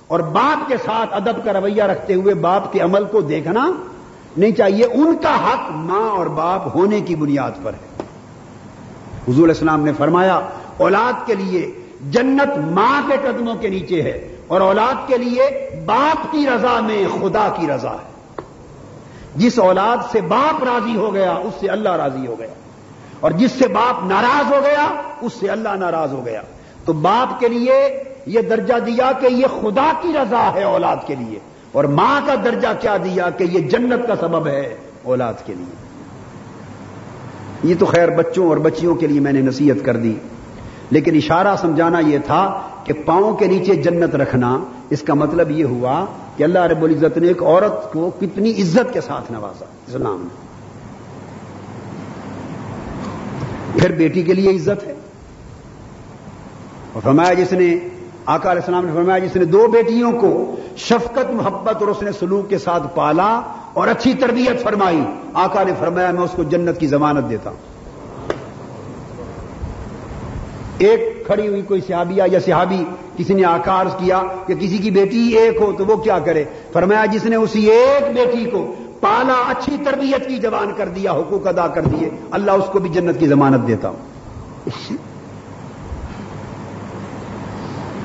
اور باپ کے ساتھ ادب کا رویہ رکھتے ہوئے باپ کے عمل کو دیکھنا نہیں چاہیے۔ ان کا حق ماں اور باپ ہونے کی بنیاد پر ہے۔ حضور اسلام نے فرمایا اولاد کے لیے جنت ماں کے قدموں کے نیچے ہے اور اولاد کے لیے باپ کی رضا میں خدا کی رضا ہے۔ جس اولاد سے باپ راضی ہو گیا، اس سے اللہ راضی ہو گیا۔ اور جس سے باپ ناراض ہو گیا، اس سے اللہ ناراض ہو گیا۔ تو باپ کے لیے یہ درجہ دیا کہ یہ خدا کی رضا ہے اولاد کے لیے۔ اور ماں کا درجہ کیا دیا کہ یہ جنت کا سبب ہے اولاد کے لیے۔ یہ تو خیر بچوں اور بچیوں کے لیے میں نے نصیحت کر دی۔ لیکن اشارہ سمجھانا یہ تھا کہ پاؤں کے نیچے جنت رکھنا، اس کا مطلب یہ ہوا کہ اللہ رب العزت نے ایک عورت کو کتنی عزت کے ساتھ نوازا اسلام نے پھر بیٹی کے لیے عزت ہے۔ اور فرمایا جس نے، آقا علیہ السلام نے فرمایا جس نے دو بیٹیوں کو شفقت، محبت اور اس نے سلوک کے ساتھ پالا اور اچھی تربیت فرمائی، آقا نے فرمایا میں اس کو جنت کی ضمانت دیتا ہوں۔ ایک کھڑی ہوئی کوئی صحابیہ یا صحابی کسی نے آکار کیا کہ کسی کی بیٹی ایک ہو تو وہ کیا کرے؟ فرمایا جس نے اسی ایک بیٹی کو پالا اچھی تربیت کی جوان کر دیا، حقوق ادا کر دیے، اللہ اس کو بھی جنت کی ضمانت دیتا ہوں۔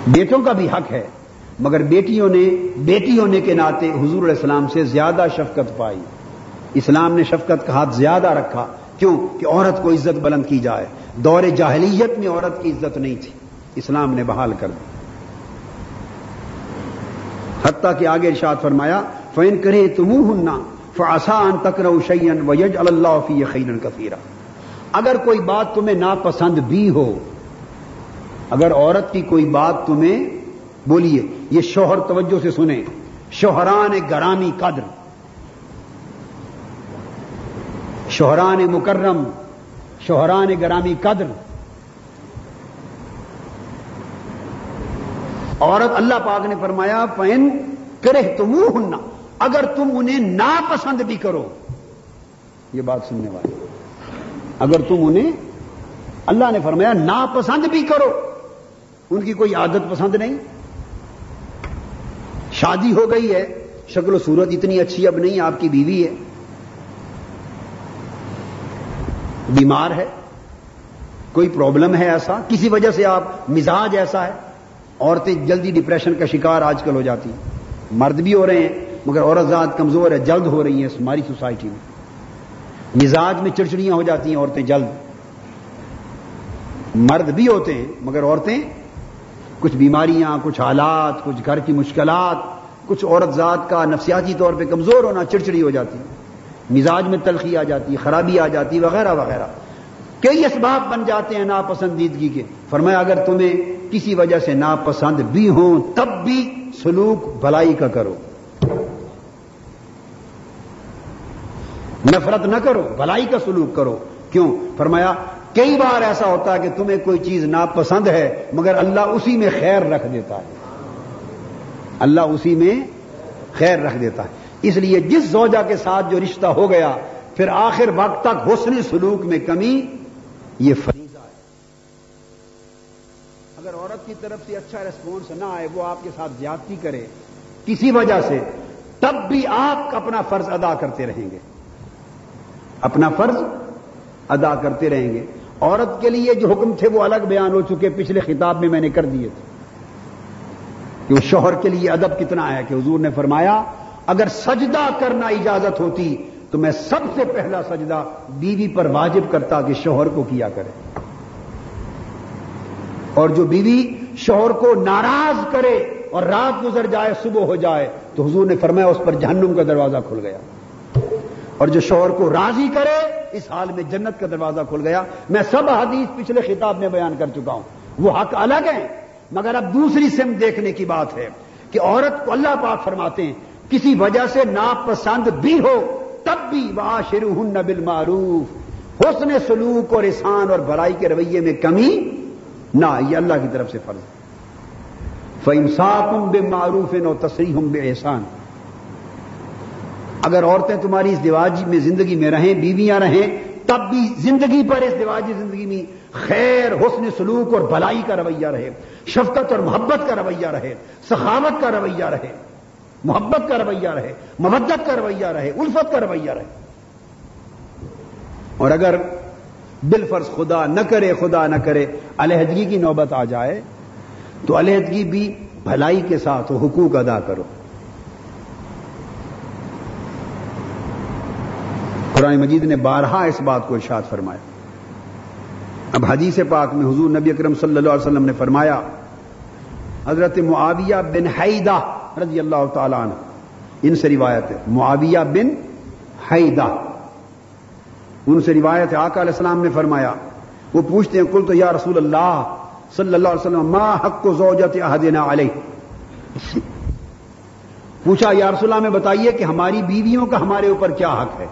بیٹوں کا بھی حق ہے، مگر بیٹیوں نے بیٹی ہونے کے ناطے حضور علیہ السلام سے زیادہ شفقت پائی۔ اسلام نے شفقت کا ہاتھ زیادہ رکھا۔ کیوں؟ کہ عورت کو عزت بلند کی جائے۔ دور جاہلیت میں عورت کی عزت نہیں تھی۔ اسلام نے بحال کر دی۔ حتیٰ کہ آگے ارشاد فرمایا فین کرے تم ہننا فاسان تکر شعین ویج اللہ فی خین کثیرہ اگر کوئی بات تمہیں ناپسند بھی ہو، اگر عورت کی کوئی بات تمہیں بولیے، یہ شوہر توجہ سے سنیں۔ شوہران گرامی قدر۔ شوہران مکرم شوہران گرامی قدر عورت اللہ پاک نے فرمایا پین کرے تم ہننا اگر تم انہیں ناپسند بھی کرو، یہ بات سننے والی۔ اگر تم انہیں اللہ نے فرمایا ناپسند بھی کرو، ان کی کوئی عادت پسند نہیں۔ شادی ہو گئی ہے، شکل و صورت اتنی اچھی اب نہیں، آپ کی بیوی ہے۔ بیمار ہے، کوئی پرابلم ہے ایسا؟ کسی وجہ سے آپ مزاج ایسا ہے؟ عورتیں جلدی ڈپریشن کا شکار آج کل ہو جاتی ہیں۔ مرد بھی ہو رہے ہیں، مگر عورت ذات کمزور ہے، جلد ہو رہی ہیں ہماری سوسائٹی میں۔ مزاج میں چڑچڑیاں ہو جاتی ہیں عورتیں جلد۔ مرد بھی ہوتے ہیں، مگر عورتیں کچھ بیماریاں، کچھ حالات، کچھ گھر کی مشکلات، کچھ عورت ذات کا نفسیاتی طور پہ کمزور ہونا چڑچڑی ہو جاتی مزاج میں تلخی آ جاتی، خرابی آ جاتی، وغیرہ وغیرہ۔ کئی اسباب بن جاتے ہیں ناپسندیدگی کے۔ فرمایا، اگر تمہیں کسی وجہ سے ناپسند بھی ہوں، تب بھی سلوک بھلائی کا کرو۔ نفرت نہ کرو، بھلائی کا سلوک کرو۔ کیوں؟ فرمایا، کئی بار ایسا ہوتا ہے کہ تمہیں کوئی چیز ناپسند ہے، مگر اللہ اسی میں خیر رکھ دیتا ہے۔ اللہ اسی میں خیر رکھ دیتا ہے۔ اس لیے جس زوجہ کے ساتھ جو رشتہ ہو گیا، پھر آخر وقت تک حسن سلوک میں کمی، یہ فریضہ ہے۔ اگر عورت کی طرف سے اچھا ریسپانس نہ آئے، وہ آپ کے ساتھ زیادتی کرے، کسی وجہ سے، تب بھی آپ اپنا فرض ادا کرتے رہیں گے۔ اپنا فرض ادا کرتے رہیں گے۔ عورت کے لیے جو حکم تھے، وہ الگ بیان ہو چکے۔ پچھلے خطاب میں میں نے کر دیے تھے۔ کہ وہ شوہر کے لیے ادب کتنا ہے کہ حضور نے فرمایا اگر سجدہ کرنا اجازت ہوتی تو میں سب سے پہلا سجدہ بیوی پر واجب کرتا کہ شوہر کو کیا کرے۔ اور جو بیوی شوہر کو ناراض کرے اور رات گزر جائے، صبح ہو جائے، تو حضور نے فرمایا اس پر جہنم کا دروازہ کھل گیا۔ اور جو شوہر کو راضی کرے، اس حال میں جنت کا دروازہ کھل گیا۔ میں سب حدیث پچھلے خطاب میں بیان کر چکا ہوں۔ وہ حق الگ ہیں، مگر اب دوسری سم دیکھنے کی بات ہے کہ عورت کو اللہ پاک فرماتے ہیں کسی وجہ سے ناپسند بھی ہو، تب بھی شروع ہن نبل معروف حسن سلوک اور احسان اور بھلائی کے رویے میں کمی نہ، یہ اللہ کی طرف سے فرض فمساکم بے معروف نو تصریح بے احسان اگر عورتیں تمہاری اس دیواجی میں زندگی میں رہیں، بیویاں رہیں، تب بھی زندگی پر اس دیواجی زندگی میں خیر، حسن سلوک اور بلائی کا رویہ رہے، شفقت اور محبت کا رویہ رہے، سخاوت کا رویہ رہے۔ محبت کا رویہ رہے مبت کا رویہ رہے، الفت کا رویہ رہے۔ اور اگر دل فرض خدا نہ کرے، خدا نہ کرے، علیحدگی کی نوبت آ جائے، تو علیحدگی بھی بھلائی کے ساتھ حقوق ادا کرو۔ قرآن مجید نے بارہا اس بات کو ارشاد فرمایا۔ اب حدیث پاک میں حضور نبی اکرم صلی اللہ علیہ وسلم نے فرمایا، حضرت معاویہ بن حیدہ رضی اللہ تعالیٰ عنہ۔ ان سے روایت ہے۔ معاویہ بن حیدہ۔ ان سے روایت ہے۔ آقا علیہ السلام نے فرمایا، وہ پوچھتے ہیں کل تو یا رسول اللہ صلی اللہ علیہ وسلم، ما حق کو زوجت احدنا علیہ؟ پوچھا، یا رسول اللہ میں بتائیے کہ ہماری بیویوں کا ہمارے اوپر کیا حق ہے؟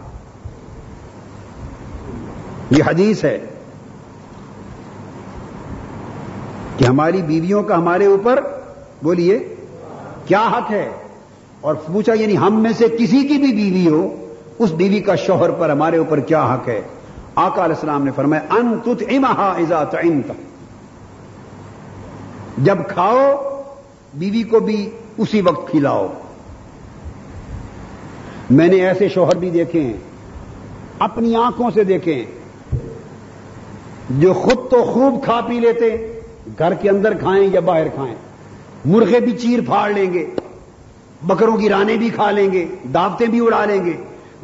یہ حدیث ہے کہ ہماری بیویوں کا ہمارے اوپر، بولیے کیا حق ہے؟ اور پوچھا یعنی ہم میں سے کسی کی بھی بیوی ہو، اس بیوی کا شوہر پر ہمارے اوپر کیا حق ہے؟ آقا علیہ السلام نے فرمایا، ان تت امہا ازا تعمت جب کھاؤ، بیوی کو بھی اسی وقت کھلاؤ۔ میں نے ایسے شوہر بھی دیکھے ہیں، اپنی آنکھوں سے دیکھے جو خود تو خوب کھا پی لیتے، گھر کے اندر کھائیں یا باہر کھائیں۔ مرغے بھی چیر پھاڑ لیں گے بکروں کی رانے بھی کھا لیں گے، دعوتیں بھی اڑا لیں گے،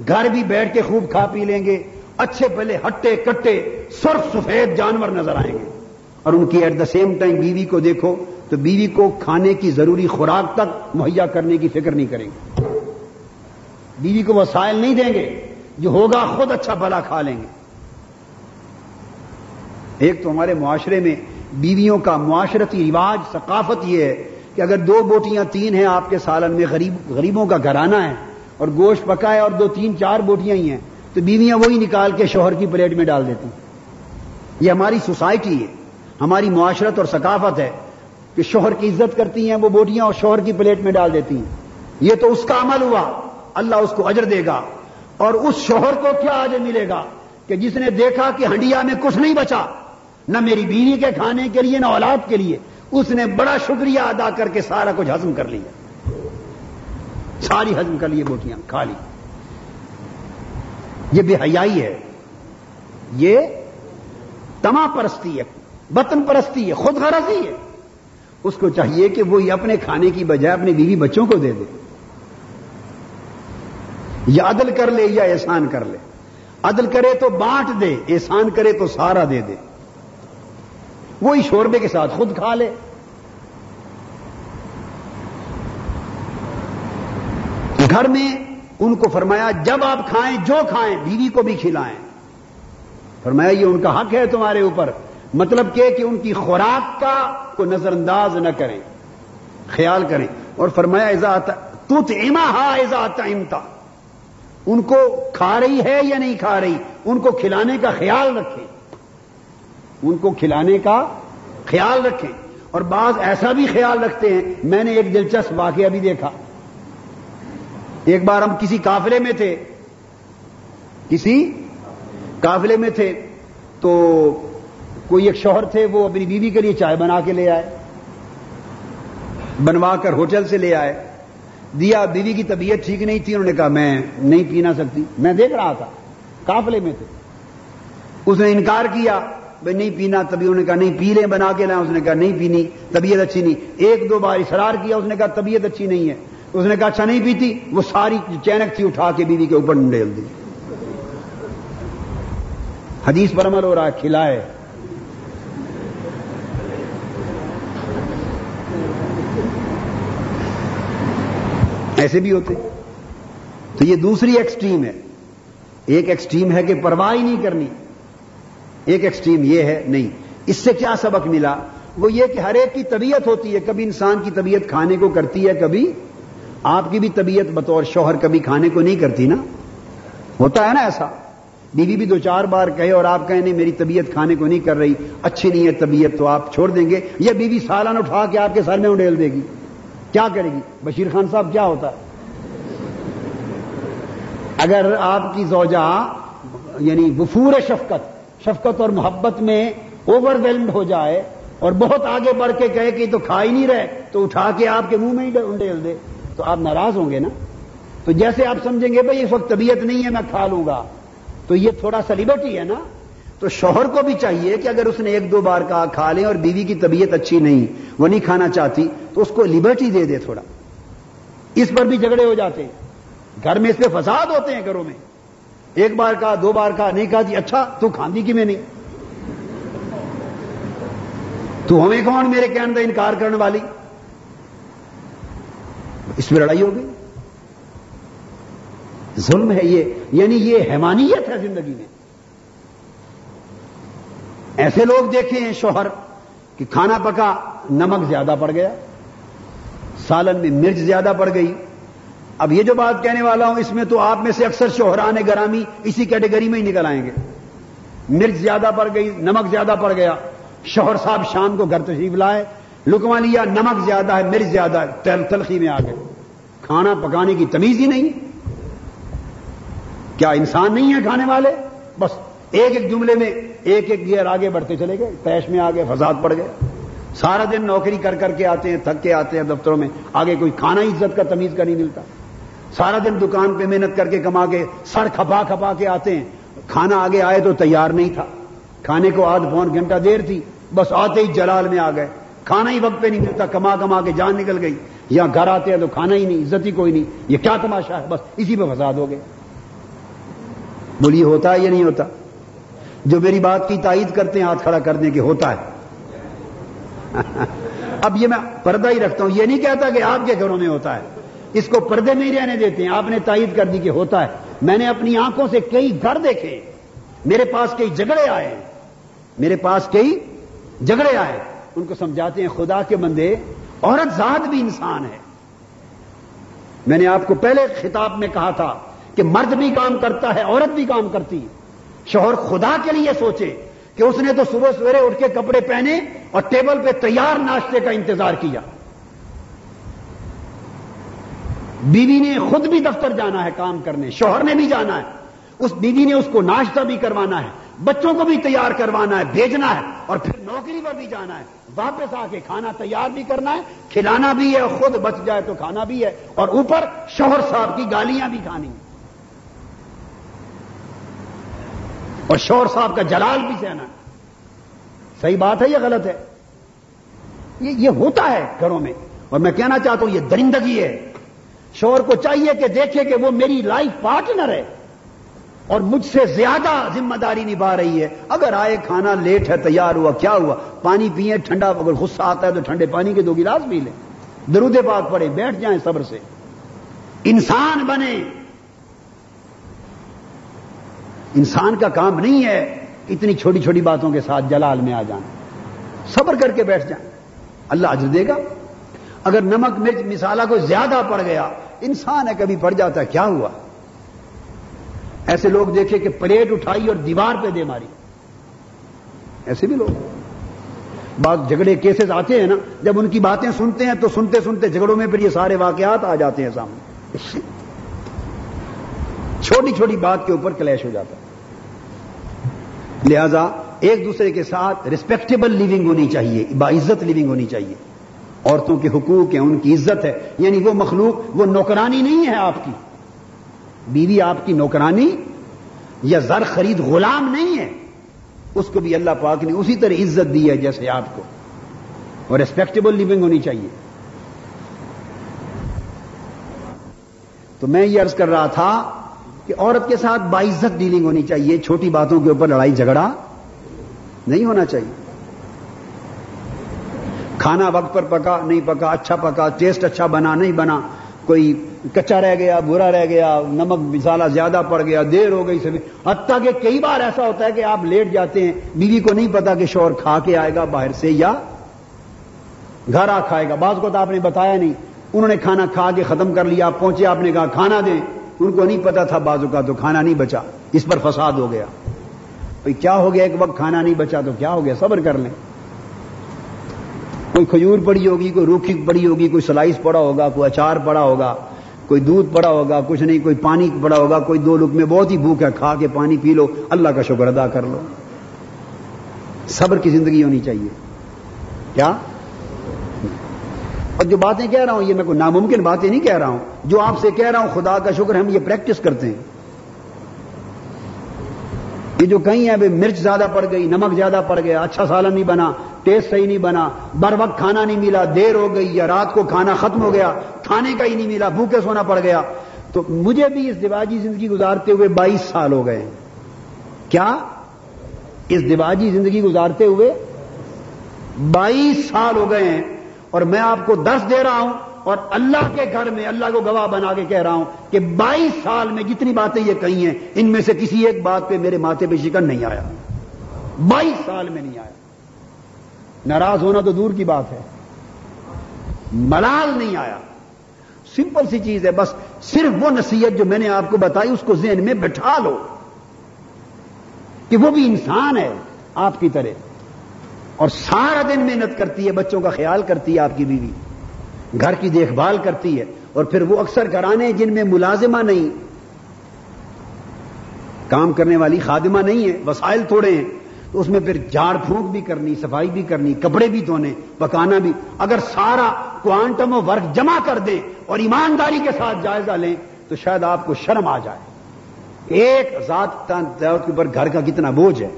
گھر بھی بیٹھ کے خوب کھا پی لیں گے، اچھے پہلے ہٹے، کٹے سرخ سفید جانور نظر آئیں گے۔ اور ان کی ایٹ دا سیم ٹائم بیوی کو دیکھو تو بیوی کو کھانے کی ضروری خوراک تک مہیا کرنے کی فکر نہیں کریں گے۔ بیوی کو وسائل نہیں دیں گے جو ہوگا خود اچھا بھلا کھا لیں گے۔ ایک تو ہمارے معاشرے میں بیویوں کا معاشرتی رواج، ثقافت یہ ہے کہ اگر دو بوٹیاں تین ہیں آپ کے سالن میں، غریب، غریبوں کا گھرانہ ہے اور گوشت پکا ہے اور دو، تین، چار بوٹیاں ہی ہیں، تو بیویاں وہی نکال کے شوہر کی پلیٹ میں ڈال دیتی یہ ہماری سوسائٹی ہے، ہماری معاشرت اور ثقافت ہے کہ شوہر کی عزت کرتی ہیں وہ بوٹیاں اور شوہر کی پلیٹ میں ڈال دیتی ہیں۔ یہ تو اس کا عمل ہوا، اللہ اس کو اجر دے گا۔ اور اس شوہر کو کیا آج ملے گا کہ جس نے دیکھا کہ ہنڈیا میں کچھ نہیں بچا، نہ میری بیوی کے کھانے کے لیے، نہ اولاد کے لیے۔ اس نے بڑا شکریہ ادا کر کے سارا کچھ ہزم کر لیا۔ ساری ہزم کر لیے بوٹیاں کھا لی۔ یہ بے حیائی ہے۔ یہ تما پرستی ہے وطن پرستی ہے، خود غرضی ہے۔ اس کو چاہیے کہ وہ اپنے کھانے کی بجائے اپنے بیوی بچوں کو دے دے۔ یا عدل کر لے یا احسان کر لے۔ عدل کرے تو بانٹ دے، احسان کرے تو سارا دے دے۔ وہی شوربے کے ساتھ خود کھا لے۔ گھر میں ان کو فرمایا، جب آپ کھائیں، جو کھائیں، بیوی کو بھی کھلائیں۔ فرمایا، یہ ان کا حق ہے تمہارے اوپر۔ مطلب کہ کہ ان کی خوراک کا کو نظر انداز نہ کریں، خیال کریں۔ اور فرمایا ایزا تو اما ہا ایزا امتا ان کو کھا رہی ہے یا نہیں کھا رہی؟ ان کو کھلانے کا خیال رکھیں۔ ان کو کھلانے کا خیال رکھیں اور بعض ایسا بھی خیال رکھتے ہیں، میں نے ایک دلچسپ واقعہ بھی دیکھا۔ ایک بار ہم کسی کافرے میں تھے۔ کسی قافلے میں تھے۔ تو کوئی ایک شوہر تھے، وہ اپنی بیوی کے لیے چائے بنا کے لے آئے۔ بنوا کر ہوٹل سے لے آئے۔ دیا، بیوی کی طبیعت ٹھیک نہیں تھی، انہوں نے کہا، میں نہیں پی نہ سکتی۔ میں دیکھ رہا تھا، قافلے میں تھے۔ اس نے انکار کیا۔ بھائی نہیں پینا، تبھی انہوں نے کہا نہیں پی لیں بنا کے لائیں اس نے کہا نہیں پینی، طبیعت اچھی نہیں۔ ایک دو بار اشرار کیا، اس نے کہا طبیعت اچھی نہیں ہے۔ اس نے کہا اچھا نہیں پیتی، وہ ساری چینک تھی اٹھا کے بیوی کے اوپر ڈیل دی۔ حدیث پر عمل ہو رہا ہے، کھلائے۔ ایسے بھی ہوتے۔ تو یہ دوسری ایکسٹریم ہے۔ ایک ایکسٹریم ہے کہ پرواہ ہی نہیں کرنی۔ ایک ایکسٹریم یہ ہے، نہیں۔ اس سے کیا سبق ملا؟ وہ یہ کہ ہر ایک کی طبیعت ہوتی ہے، کبھی انسان کی طبیعت کھانے کو کرتی ہے، کبھی آپ کی بھی طبیعت بطور شوہر کبھی کھانے کو نہیں کرتی نا۔ ہوتا ہے نا ایسا۔ بیوی بھی دو چار بار کہے اور آپ کہیں، نہیں، میری طبیعت کھانے کو نہیں کر رہی، اچھی نہیں ہے طبیعت، تو آپ چھوڑ دیں گے۔ یا بیوی سالان اٹھا کے آپ کے سر میں اڈیل دے گی۔ کیا کرے گی؟ بشیر خان صاحب کیا ہوتا؟ ہے اگر آپ کی زوجہ یعنی وفور شفقت شفقت اور محبت میں اوور ویلڈ ہو جائے اور بہت آگے بڑھ کے کہے کہ تو کھا ہی نہیں رہے، تو اٹھا کے آپ کے منہ میں ہی ڈیل دے۔ تو آپ ناراض ہوں گے نا؟ تو جیسے آپ سمجھیں گے، بھائی اس وقت طبیعت نہیں ہے، میں کھا لوں گا۔ تو یہ تھوڑا سا لبرٹی ہے نا؟ تو شوہر کو بھی چاہیے کہ اگر اس نے ایک دو بار کہا کھا لیں اور بیوی کی طبیعت اچھی نہیں، وہ نہیں کھانا چاہتی، تو اس کو لبرٹی دے دے تھوڑا۔ اس پر بھی جھگڑے ہو جاتے۔ ہیں گھر میں اس پہ فساد ہوتے ہیں گھروں میں۔ ایک بار کہا، دو بار کہا، نہیں کہا جی اچھا تو کھاندی کی میں نہیں تو ہمیں کون میرے کہنے کا انکار کرنے والی؟ اس میں لڑائی ہوگی ظلم ہے یہ یعنی یہ حیمانیت ہے زندگی میں۔ ایسے لوگ دیکھے ہیں شوہر کہ کھانا پکا نمک زیادہ پڑ گیا، سالن میں مرچ زیادہ پڑ گئی۔ اب یہ جو بات کہنے والا ہوں، اس میں تو آپ میں سے اکثر شوہران گرامی اسی کیٹیگری میں ہی نکل آئیں گے۔ مرچ زیادہ پڑ گئی، نمک زیادہ پڑ گیا۔ شوہر صاحب شام کو گھر تشریف لائے۔ لکما لیا نمک زیادہ ہے، مرچ زیادہ ہے تلخی میں آ گئے۔ کھانا پکانے کی تمیز ہی نہیں۔ کیا انسان نہیں ہے کھانے والے؟ بس ایک ایک جملے میں ایک ایک گیئر آگے بڑھتے چلے گئے، پیش میں آگے فساد پڑ گئے۔ سارا دن نوکری کر کر کے آتے ہیں، تھک کے آتے ہیں دفتروں میں، آگے کوئی کھانا عزت کا تمیز کا نہیں ملتا۔ سارا دن دکان پہ محنت کر کے کما کے سر کھپا کھپا کے آتے ہیں۔ کھانا آگے آئے تو تیار نہیں تھا۔ کھانے کو آدھ پون گھنٹہ دیر تھی۔ بس آتے ہی جلال میں آ گئے۔ کھانا ہی وقت پہ نہیں ملتا۔ کما کما کے جان نکل گئی۔ یا گھر آتے ہیں تو کھانا ہی نہیں، عزت ہی کوئی نہیں۔ یہ کیا تماشا ہے؟ بس اسی پہ فساد ہو گئے۔ بولیے ہوتا ہے یا نہیں ہوتا؟ جو میری بات کی تائید کرتے ہیں، ہاتھ کھڑا کرنے کے ہوتا ہے۔ اب یہ میں پردہ ہی رکھتا ہوں۔ یہ نہیں کہتا کہ آپ کے گھروں میں ہوتا ہے۔ اس کو پردے میں ہی رہنے دیتے ہیں۔ آپ نے تائید کر دی کہ ہوتا ہے۔ میں نے اپنی آنکھوں سے کئی گھر دیکھے۔ میرے پاس کئی جھگڑے آئے میرے پاس کئی جھگڑے آئے ان کو سمجھاتے ہیں، خدا کے بندے، عورت ذات بھی انسان ہے۔ میں نے آپ کو پہلے خطاب میں کہا تھا کہ مرد بھی کام کرتا ہے، عورت بھی کام کرتی شوہر خدا کے لیے سوچے کہ اس نے تو صبح سویرے اٹھ کے کپڑے پہنے اور ٹیبل پہ تیار ناشتے کا انتظار کیا۔ بیوی نے خود بھی دفتر جانا ہے کام کرنے، شوہر نے بھی جانا ہے۔ اس بیوی نے اس کو ناشتہ بھی کروانا ہے، بچوں کو بھی تیار کروانا ہے، بھیجنا ہے، اور پھر نوکری پر بھی جانا ہے۔ واپس آ کے کھانا تیار بھی کرنا ہے، کھلانا بھی ہے، خود بچ جائے تو کھانا بھی ہے، اور اوپر شوہر صاحب کی گالیاں بھی کھانی۔ اور شوہر صاحب کا جلال بھی سہنا۔ صحیح بات ہے یا غلط ہے؟ یہ ہوتا ہے گھروں میں۔ اور میں کہنا چاہتا ہوں، یہ درندگی ہے۔ شوہر کو چاہیے کہ دیکھے کہ وہ میری لائف پارٹنر ہے اور مجھ سے زیادہ ذمہ داری نبھا رہی ہے۔ اگر آئے کھانا لیٹ ہے، تیار ہوا، کیا ہوا؟ پانی پیئے ٹھنڈا، اگر غصہ آتا ہے تو ٹھنڈے پانی کے دو گلاس پی لیں۔ درود پاک پڑے بیٹھ جائیں صبر سے۔ انسان بنے۔ انسان کا کام نہیں ہے اتنی چھوٹی چھوٹی باتوں کے ساتھ جلال میں آ جانا۔ صبر کر کے بیٹھ جائیں۔ اللہ اجر دے گا۔ اگر نمک، مرچ، مسالہ کو زیادہ پڑ گیا انسان ہے، کبھی پڑ جاتا ہے، کیا ہوا؟ ایسے لوگ دیکھے کہ پلیٹ اٹھائی اور دیوار پہ دے ماری۔ ایسے بھی لوگ۔ بعض جھگڑے کیسز آتے ہیں نا، جب ان کی باتیں سنتے ہیں تو سنتے سنتے جھگڑوں میں پھر یہ سارے واقعات آ جاتے ہیں سامنے۔ چھوٹی چھوٹی بات کے اوپر کلیش ہو جاتا ہے۔ لہذا ایک دوسرے کے ساتھ ریسپیکٹیبل لیونگ ہونی چاہیے باعزت لیونگ ہونی چاہیے۔ عورتوں کے حقوق ہیں، ان کی عزت ہے۔ یعنی وہ مخلوق، وہ نوکرانی نہیں ہے آپ کی۔ بیوی آپ کی نوکرانی یا زر خرید غلام نہیں ہے۔ اس کو بھی اللہ پاک نے اسی طرح عزت دی ہے جیسے آپ کو۔ اور ریسپیکٹیبل لیونگ ہونی چاہیے۔ تو میں یہ عرض کر رہا تھا کہ عورت کے ساتھ باعزت ڈیلنگ ہونی چاہیے، چھوٹی باتوں کے اوپر لڑائی جھگڑا نہیں ہونا چاہیے۔ کھانا وقت پر پکا، نہیں پکا اچھا پکا، ٹیسٹ اچھا بنا، نہیں بنا، کوئی کچا رہ گیا برا رہ گیا، نمک مسالہ زیادہ پڑ گیا، دیر ہو گئی، سبھی۔ حتیٰ کہ کئی بار ایسا ہوتا ہے کہ آپ لیٹ جاتے ہیں، بیوی کو نہیں پتا کہ شور کھا کے آئے گا باہر سے یا گھر آ کھائے گا۔ بعض کو تو آپ نے بتایا نہیں، انہوں نے کھانا کھا کے ختم کر لیا، آپ پہنچے، آپ نے کہا کھانا دیں۔ ان کو نہیں پتا تھا بازو کا تو کھانا نہیں بچا، اس پر فساد ہو گیا۔ کیا ہو گیا، ایک وقت کھانا نہیں بچا تو کیا ہو گیا؟ صبر کر لیں۔ کوئی کھجور پڑی ہوگی، کوئی روکھی پڑی ہوگی، کوئی سلائس پڑا ہوگا، کوئی اچار پڑا ہوگا، کوئی دودھ پڑا ہوگا، کچھ نہیں، کوئی پانی پڑا ہوگا، کوئی دو لک میں بہت ہی بھوک ہے، کھا کے پانی پی لو، اللہ کا شکر ادا کر لو۔ صبر کی زندگی ہونی چاہیے۔ کیا؟ اور جو باتیں کہہ رہا ہوں، یہ میں کوئی ناممکن باتیں نہیں کہہ رہا ہوں، جو آپ سے کہہ رہا ہوں، خدا کا شکر، ہم یہ پریکٹس کرتے ہیں۔ یہ جو کہیں ہے مرچ زیادہ پڑ گئی، نمک زیادہ پڑ گیا اچھا سالن نہیں بنا ٹیسٹ صحیح نہیں بنا، بر وقت کھانا نہیں ملا، دیر ہو گئی یا رات کو کھانا ختم ہو گیا، کھانے کا ہی نہیں ملا، بھوکے سونا پڑ گیا۔ تو مجھے بھی اس دیواجی زندگی گزارتے ہوئے بائیس سال ہو گئے۔ کیا؟ اس دیواجی زندگی گزارتے ہوئے بائیس سال ہو گئے ہیں۔ اور میں آپ کو دس دے رہا ہوں اور اللہ کے گھر میں اللہ کو گواہ بنا کے کہہ رہا ہوں کہ بائیس سال میں جتنی باتیں یہ کہی ہیں، ان میں سے کسی ایک بات پہ میرے ماتھے پہ شکن نہیں آیا۔ بائیس سال میں نہیں آیا۔ ناراض ہونا تو دور کی بات ہے۔ ملال نہیں آیا۔ سمپل سی چیز ہے، بس صرف وہ نصیحت جو میں نے آپ کو بتائی، اس کو ذہن میں بٹھا لو کہ وہ بھی انسان ہے آپ کی طرح۔ اور سارا دن محنت کرتی ہے، بچوں کا خیال کرتی ہے آپ کی بیوی۔ گھر کی دیکھ بھال کرتی ہے۔ اور پھر وہ اکثر گھرانے جن میں ملازمہ نہیں، کام کرنے والی خادمہ نہیں ہے، وسائل تھوڑے ہیں۔ تو اس میں پھر جھاڑ پھونک بھی کرنی، صفائی بھی کرنی، کپڑے بھی دھونے، پکانا بھی۔ اگر سارا کوانٹم ورک جمع کر دیں اور ایمانداری کے ساتھ جائزہ لیں، تو شاید آپ کو شرم آ جائے۔ ایک ذات کے اوپر گھر کا کتنا بوجھ ہے۔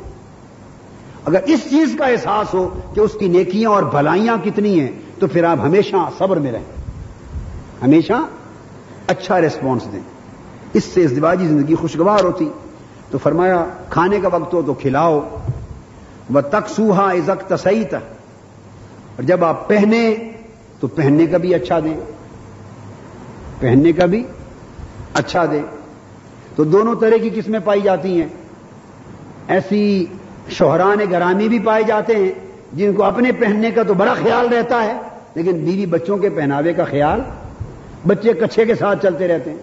اگر اس چیز کا احساس ہو کہ اس کی نیکیاں اور بھلائیاں کتنی ہیں، تو پھر آپ ہمیشہ صبر میں رہیں۔ ہمیشہ اچھا ریسپانس دیں۔ اس سے ازدواجی زندگی خوشگوار ہوتی۔ تو فرمایا، کھانے کا وقت ہو تو کھلاؤ۔ وہ تک سوہا عزت تسعید اور جب آپ پہنے تو پہننے کا بھی اچھا دیں۔ پہننے کا بھی اچھا دیں۔ تو دونوں طرح کی قسمیں پائی جاتی ہیں۔ ایسی شوہران گرامی بھی پائے جاتے ہیں جن کو اپنے پہننے کا تو بڑا خیال رہتا ہے، لیکن بیوی بچوں کے پہناوے کا خیال بچے کچھے کے ساتھ چلتے رہتے ہیں۔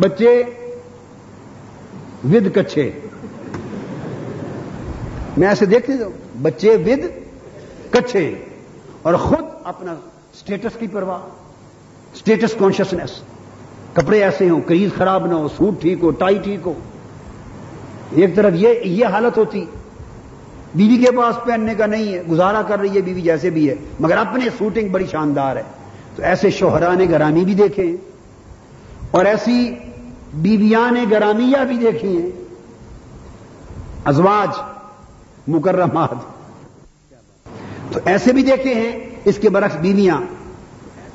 بچے ود کچھے۔ میں ایسے دیکھتے ہوں بچے ود کچھے اور خود اپنا سٹیٹس کی پرواہ سٹیٹس کانشیسنیس کپڑے ایسے ہوں، کریز خراب نہ ہو، سوٹ ٹھیک ہو، ٹائی ٹھیک ہو۔ ایک طرف یہ یہ حالت ہوتی۔ بیوی کے پاس پہننے کا نہیں ہے، گزارا کر رہی ہے بیوی جیسے بھی ہے، مگر اپنے سوٹنگ بڑی شاندار ہے۔ تو ایسے شوہران گرامی بھی دیکھیں۔ اور ایسی بیویان گرامیہ بھی دیکھی ہیں ازواج مکرمات۔ تو ایسے بھی دیکھے ہیں اس کے برعکس بیویاں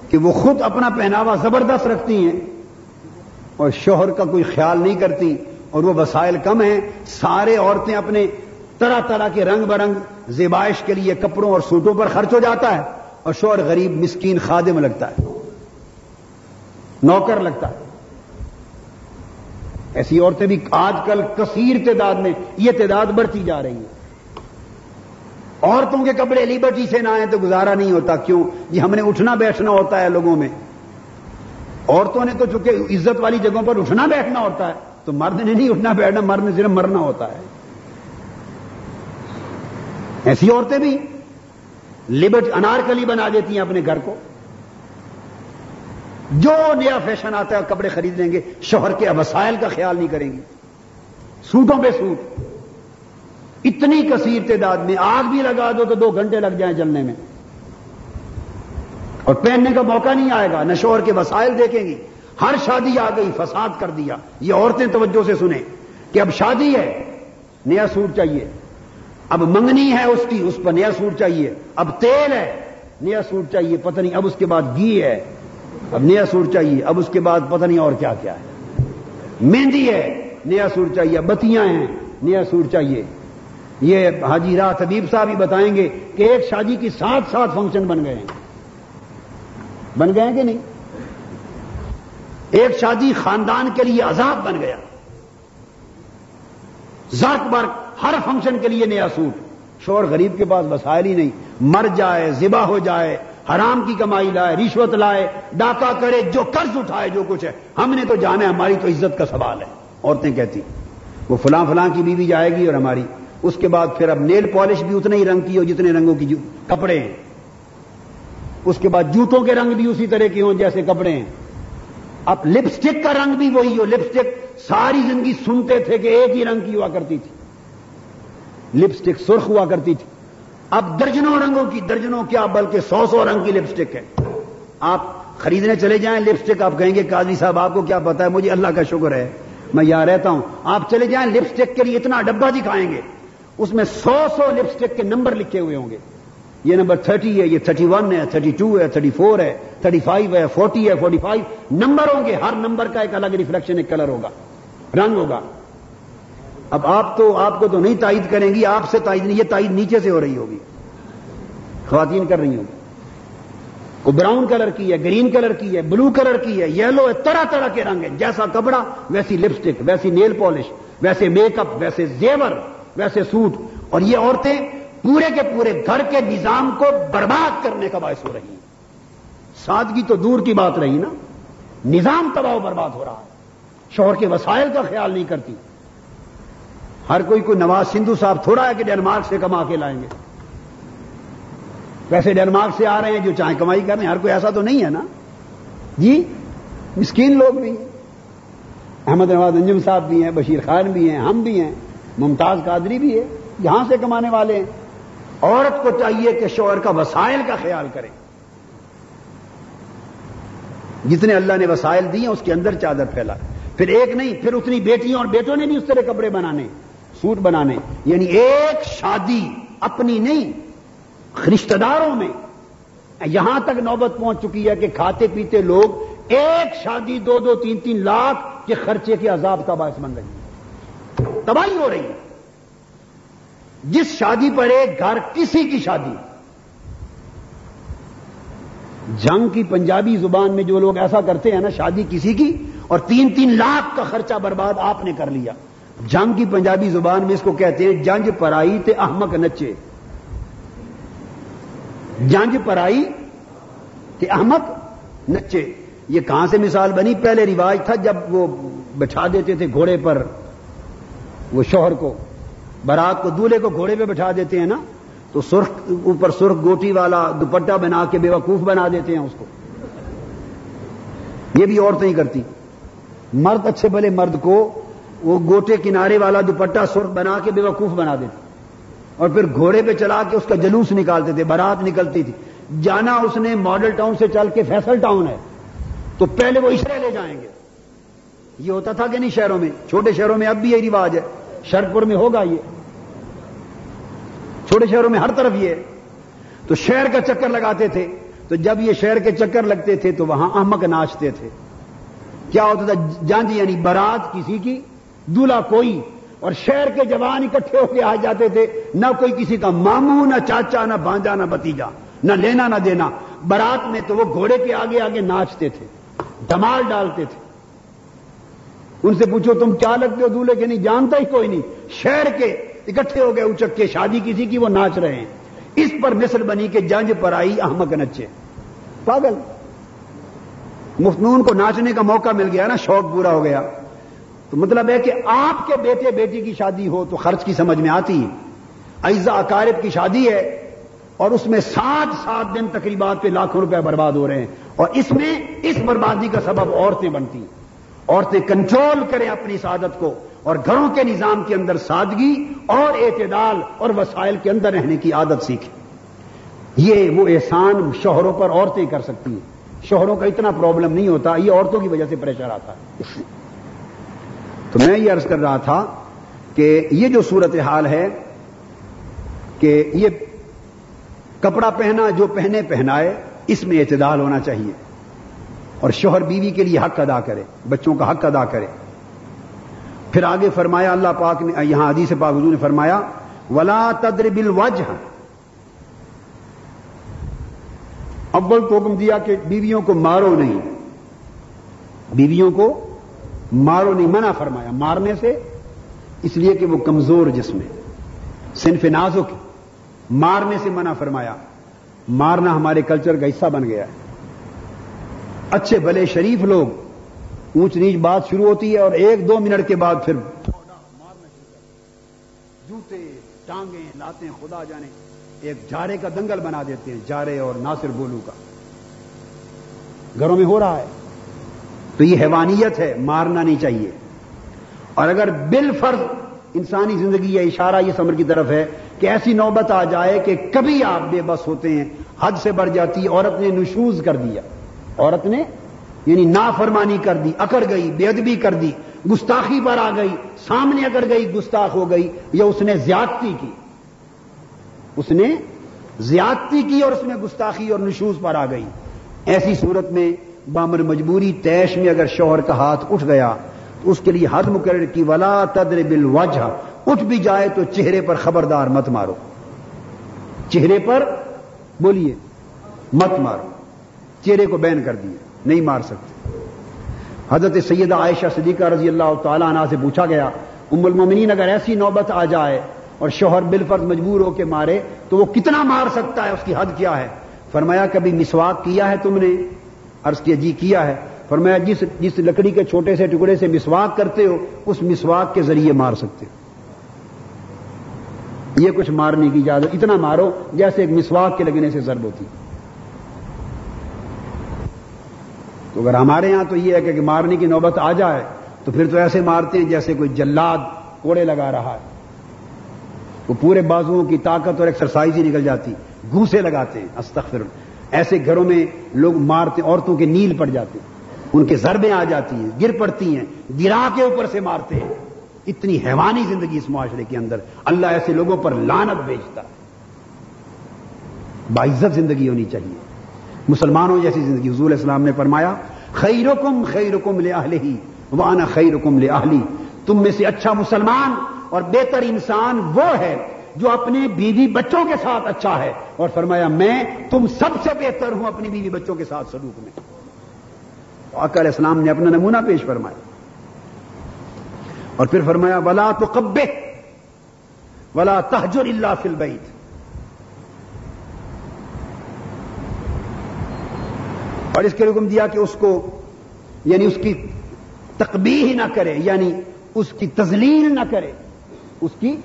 کہ وہ خود اپنا پہناوا زبردست رکھتی ہیں اور شوہر کا کوئی خیال نہیں کرتی اور وہ وسائل کم ہیں۔ سارے عورتیں اپنے طرح طرح کے رنگ برنگ زیبائش کے لیے کپڑوں اور سوٹوں پر خرچ ہو جاتا ہے اور شوہر غریب، مسکین، خادم لگتا ہے۔ نوکر لگتا ہے۔ ایسی عورتیں بھی آج کل کثیر تعداد میں یہ تعداد بڑھتی جا رہی ہے۔ عورتوں کے کپڑے لیبرٹی سے نہ آئے تو گزارا نہیں ہوتا کیوں؟ یہ ہم نے اٹھنا بیٹھنا ہوتا ہے لوگوں میں۔ عورتوں نے تو چونکہ عزت والی جگہوں پر اٹھنا بیٹھنا ہوتا ہے، تو مرد نے نہیں اٹھنا بیٹھنا، مرد نے صرف مرنا ہوتا ہے۔ ایسی عورتیں بھی لبٹ انارکلی بنا دیتی ہیں اپنے گھر کو۔ جو نیا فیشن آتا ہے، کپڑے خرید لیں گے، شوہر کے وسائل کا خیال نہیں کریں گے۔ سوٹوں پہ سوٹ۔ اتنی کثیر تعداد میں آگ بھی لگا دو تو دو گھنٹے لگ جائیں جلنے میں۔ اور پہننے کا موقع نہیں آئے گا، نہ شوہر کے وسائل دیکھیں گی ہر شادی آ گئی، فساد کر دیا۔ یہ عورتیں توجہ سے سنیں کہ اب شادی ہے، نیا سوٹ چاہیے۔ اب منگنی ہے اس کی، اس پر نیا سوٹ چاہیے۔ اب تیل ہے، نیا سوٹ چاہیے۔ پتہ نہیں اب اس کے بعد گھی ہے۔ اب نیا سوٹ چاہیے۔ اب اس کے بعد پتہ نہیں اور کیا کیا ہے۔ مہندی ہے، نیا سوٹ چاہیے۔ بتیاں ہیں، نیا سوٹ چاہیے۔ یہ حاجی رات حبیب صاحب ہی بتائیں گے کہ ایک شادی کی سات سات فنکشن بن گئے ہیں۔ بن گئے ہیں کہ نہیں؟ ایک شادی خاندان کے لیے عذاب بن گیا۔ زرک برک ہر فنکشن کے لیے نیا سوٹ۔ شور غریب کے پاس وسائل ہی نہیں۔ مر جائے، ذبح ہو جائے، حرام کی کمائی لائے، رشوت لائے، ڈاکہ کرے، جو قرض اٹھائے، جو کچھ ہے۔ ہم نے تو جانا ہے، ہماری تو عزت کا سوال ہے۔ عورتیں کہتی، وہ فلاں فلاں کی بیوی جائے گی اور ہماری اس کے بعد پھر اب نیل پالش بھی اتنے ہی رنگ کی ہو جتنے رنگوں کی کپڑے ہیں۔ اس کے بعد جوتوں کے رنگ بھی اسی طرح کی ہوں جیسے کپڑے ہیں۔ اب لپسٹک کا رنگ بھی وہی ہو۔ لپسٹک ساری زندگی سنتے تھے کہ ایک ہی رنگ کی ہوا کرتی تھی۔ لپسٹک سرخ ہوا کرتی تھی۔ اب درجنوں رنگوں کی، درجنوں کیا، بلکہ سو سو رنگ کی لپسٹک ہے۔ آپ خریدنے چلے جائیں لپسٹک، آپ کہیں گے، قاضی صاحب، آپ کو کیا پتا ہے؟ مجھے اللہ کا شکر ہے۔ میں یہاں رہتا ہوں۔ آپ چلے جائیں لپسٹک کے لیے اتنا ڈبا دکھائیں گے۔ اس میں سو سو لپسٹک کے نمبر لکھے ہوئے ہوں گے۔ یہ نمبر تھرٹی ہے، یہ تھرٹی ون ہے تھرٹی ٹو ہے تھرٹی فور ہے تھرٹی فائیو ہے فورٹی ہے فورٹی فائیو نمبر ہوں گے، ہر نمبر کا ایک الگ ریفلیکشن ایک کلر ہوگا، رنگ ہوگا۔ اب آپ تو، آپ کو تو نہیں تائید کریں گی، آپ سے تائید نہیں، یہ تائید نیچے سے ہو رہی ہوگی۔ خواتین کر رہی ہوگی۔ وہ براؤن کلر کی ہے گرین کلر کی ہے بلو کلر کی ہے یلو ہے، طرح طرح کے رنگ ہے جیسا کپڑا، ویسی لپسٹک ویسی نیل پالش ویسے میک اپ ویسے زیور۔ ویسے سوٹ اور یہ عورتیں پورے کے پورے گھر کے نظام کو برباد کرنے کا باعث ہو رہی ہیں۔ سادگی تو دور کی بات رہی نا۔ نظام تباہ برباد ہو رہا ہے۔ شوہر کے وسائل کا خیال نہیں کرتی۔ ہر کوئی کوئی نواز سندھو صاحب تھوڑا ہے کہ ڈینمارک سے کما کے لائیں گے۔ ویسے ڈینمارک سے آ رہے ہیں جو چاہے کمائی کر رہے ہیں، ہر کوئی ایسا تو نہیں ہے نا۔ جی مسکین لوگ بھی ہیں۔ احمد نواز انجم صاحب بھی ہیں، بشیر خان بھی ہیں، ہم بھی ہیں۔ ممتاز قادری بھی ہے، یہاں سے کمانے والے ہیں۔ عورت کو چاہیے کہ شوہر کا وسائل کا خیال کرے۔ جتنے اللہ نے وسائل دیے، اس کے اندر چادر پھیلا۔ پھر ایک نہیں، پھر اتنی بیٹیوں اور بیٹوں نے بھی اس طرح کپڑے بنانے، سوٹ بنانے۔ یعنی ایک شادی اپنی نہیں رشتہ داروں میں۔ یہاں تک نوبت پہنچ چکی ہے کہ کھاتے پیتے لوگ ایک شادی دو دو تین تین لاکھ کے خرچے کے عذاب کا باعث بن رہی ہے تباہی ہو رہی ہے۔ جس شادی پر ایک گھر کسی کی شادی جنگ کی پنجابی زبان میں جو لوگ ایسا کرتے ہیں نا، شادی کسی کی، اور تین تین لاکھ کا خرچہ برباد آپ نے کر لیا۔ جنگ کی پنجابی زبان میں اس کو کہتے ہیں، جنج پرائی تے احمق نچے۔ جنج پرائی تے احمق نچے۔ یہ کہاں سے مثال بنی؟ پہلے رواج تھا جب وہ بچھا دیتے تھے گھوڑے پر۔ وہ شوہر کو برات کو دولہے کو گھوڑے پہ بٹھا دیتے ہیں نا، تو سرخ اوپر سرخ گوٹی والا دوپٹہ بنا کے بے وقوف بنا دیتے ہیں اس کو۔ یہ بھی عورتیں ہی کرتی۔ مرد اچھے بھلے مرد کو وہ گوٹے کنارے والا دوپٹہ سرخ بنا کے بے وقوف بنا دیتے۔ اور پھر گھوڑے پہ چلا کے اس کا جلوس نکالتے تھے برات نکلتی تھی۔ جانا اس نے ماڈل ٹاؤن سے چل کے فیصل ٹاؤن ہے، تو پہلے وہ اشرے لے جائیں گے۔ یہ ہوتا تھا کہ نہیں شہروں میں؟ چھوٹے شہروں میں اب بھی یہی رواج ہے۔ شرپور میں ہوگا یہ۔ چھوٹے شہروں میں ہر طرف یہ تو شہر کا چکر لگاتے تھے۔ تو جب یہ شہر کے چکر لگتے تھے تو وہاں احمق ناچتے تھے۔ کیا ہوتا تھا؟ جانج جی، یعنی برات کسی کی دلہا کوئی۔ اور شہر کے جوان اکٹھے ہو کے آ جاتے تھے۔ نہ کوئی کسی کا ماموں، نہ چاچا، نہ بانجا نہ بتیجا نہ لینا، نہ دینا۔ برات میں تو وہ گھوڑے کے آگے آگے ناچتے تھے۔ دمال ڈالتے تھے۔ ان سے پوچھو تم کیا لگتے ہو دولہے کے؟ نہیں، جانتا ہی کوئی نہیں۔ شہر کے اکٹھے ہو گئے اچک کے، شادی کسی کی وہ ناچ رہے ہیں۔ اس پر مثل بنی کہ جنج پر آئی احمد نچے۔ پاگل۔ مفتنون کو ناچنے کا موقع مل گیا نا، شوق پورا ہو گیا۔ تو مطلب ہے کہ آپ کے بیٹے بیٹی کی شادی ہو تو خرچ کی سمجھ میں آتی ہے۔ ایزا اکارب کی شادی ہے اور اس میں سات سات دن تقریبات پہ لاکھوں روپے برباد ہو رہے ہیں۔ اور اس میں اس بربادی کا سبب عورتیں بنتی ہیں۔ عورتیں کنٹرول کریں اپنی سعادت کو اور گھروں کے نظام کے اندر سادگی اور اعتدال اور وسائل کے اندر رہنے کی عادت سیکھیں۔ یہ وہ احسان شوہروں پر عورتیں کر سکتی ہیں۔ شوہروں کا اتنا پرابلم نہیں ہوتا، یہ عورتوں کی وجہ سے پریشر آتا ہے۔ تو میں یہ عرض کر رہا تھا کہ یہ جو صورت حال ہے کہ یہ کپڑا پہنا جو پہنے پہنائے، اس میں اعتدال ہونا چاہیے۔ اور شوہر بیوی کے لیے حق ادا کرے، بچوں کا حق ادا کرے۔ پھر آگے فرمایا اللہ پاک نے، یہاں حدیث پاک حضور نے فرمایا، ولا تدر بل اول تو حکم دیا کہ بیویوں کو مارو نہیں۔ بیویوں کو مارو نہیں، منع فرمایا، مارنے سے، اس لیے کہ وہ کمزور جسم ہے۔ صنف نازک مارنے سے منع فرمایا۔ مارنا ہمارے کلچر کا حصہ بن گیا ہے۔ اچھے بھلے شریف لوگ، اونچ نیچ بات شروع ہوتی ہے اور ایک دو منٹ کے بعد پھر مارنا جوتے، ٹانگیں لاتے خدا جانے، ایک جارے کا دنگل بنا دیتے ہیں، جارے اور ناصر بولو کا۔ گھروں میں ہو رہا ہے۔ تو یہ حیوانیت ہے، مارنا نہیں چاہیے۔ اور اگر بل فرض انسانی زندگی یا اشارہ یہ سمر کی طرف ہے کہ ایسی نوبت آ جائے کہ کبھی آپ بے بس ہوتے ہیں، حد سے بڑھ جاتی، عورت نے نشوز کر دیا۔ عورت نے یعنی نافرمانی کر دی، اکڑ گئی، بے ادبی کر دی، گستاخی پر آ گئی، سامنے اکڑ گئی، گستاخ ہو گئی، یا اس نے زیادتی کی؟ اس نے زیادتی کی اور اس میں گستاخی اور نشوز پر آ گئی۔ ایسی صورت میں بامر مجبوری تیش میں اگر شوہر کا ہاتھ اٹھ گیا، تو اس کے لیے حد مقرر کی، ولا تدر بل اٹھ بھی جائے تو چہرے پر خبردار مت مارو۔ چہرے پر بولیے، مت مارو۔ چہرے کو بین کر دیے، نہیں مار سکتے۔ حضرت سیدہ عائشہ صدیقہ رضی اللہ تعالیٰ عنہ سے پوچھا گیا، ام المومنین اگر ایسی نوبت آ جائے اور شوہر بالفرض مجبور ہو کے مارے، تو وہ کتنا مار سکتا ہے؟ اس کی حد کیا ہے؟ فرمایا، کبھی مسواک کیا ہے تم نے؟ عرض کیا جی کیا ہے۔ فرمایا، جس جس لکڑی کے چھوٹے سے ٹکڑے سے مسواک کرتے ہو، اس مسواک کے ذریعے مار سکتے ہو۔ یہ کچھ مارنے کی اجازت، اتنا مارو جیسے ایک مسواک کے لگنے سے ضرب ہوتی ہے۔ تو اگر ہمارے ہاں تو یہ ہے کہ مارنے کی نوبت آ جائے، تو پھر تو ایسے مارتے ہیں جیسے کوئی جلاد کوڑے لگا رہا ہے۔ وہ پورے بازوؤں کی طاقت اور ایکسرسائز ہی نکل جاتی۔ گھوسے لگاتے ہیں استغفر ایسے گھروں میں لوگ مارتے، عورتوں کے نیل پڑ جاتے ہیں۔ ان کے ضربیں آ جاتی ہیں، گر پڑتی ہیں گرا کے اوپر سے مارتے ہیں۔ اتنی حیوانی زندگی اس معاشرے کے اندر۔ اللہ ایسے لوگوں پر لانت بھیجتا ہے باعزت زندگی ہونی چاہیے۔ مسلمانوں جیسی زندگی حضور اسلام نے فرمایا، خیرکم خیرکم لے ہی وانا خیرکم لے تم میں سے اچھا مسلمان اور بہتر انسان وہ ہے جو اپنے بیوی بچوں کے ساتھ اچھا ہے۔ اور فرمایا، میں تم سب سے بہتر ہوں اپنی بیوی بچوں کے ساتھ سلوک میں۔ علیہ السلام نے اپنا نمونہ پیش فرمایا۔ اور پھر فرمایا، ولا تو کبے ولا تحجر اللہ فل اور اس کے حکم دیا کہ اس کو یعنی اس کی تقبیح نہ کرے یعنی اس کی تزلیل نہ کرے، اس کی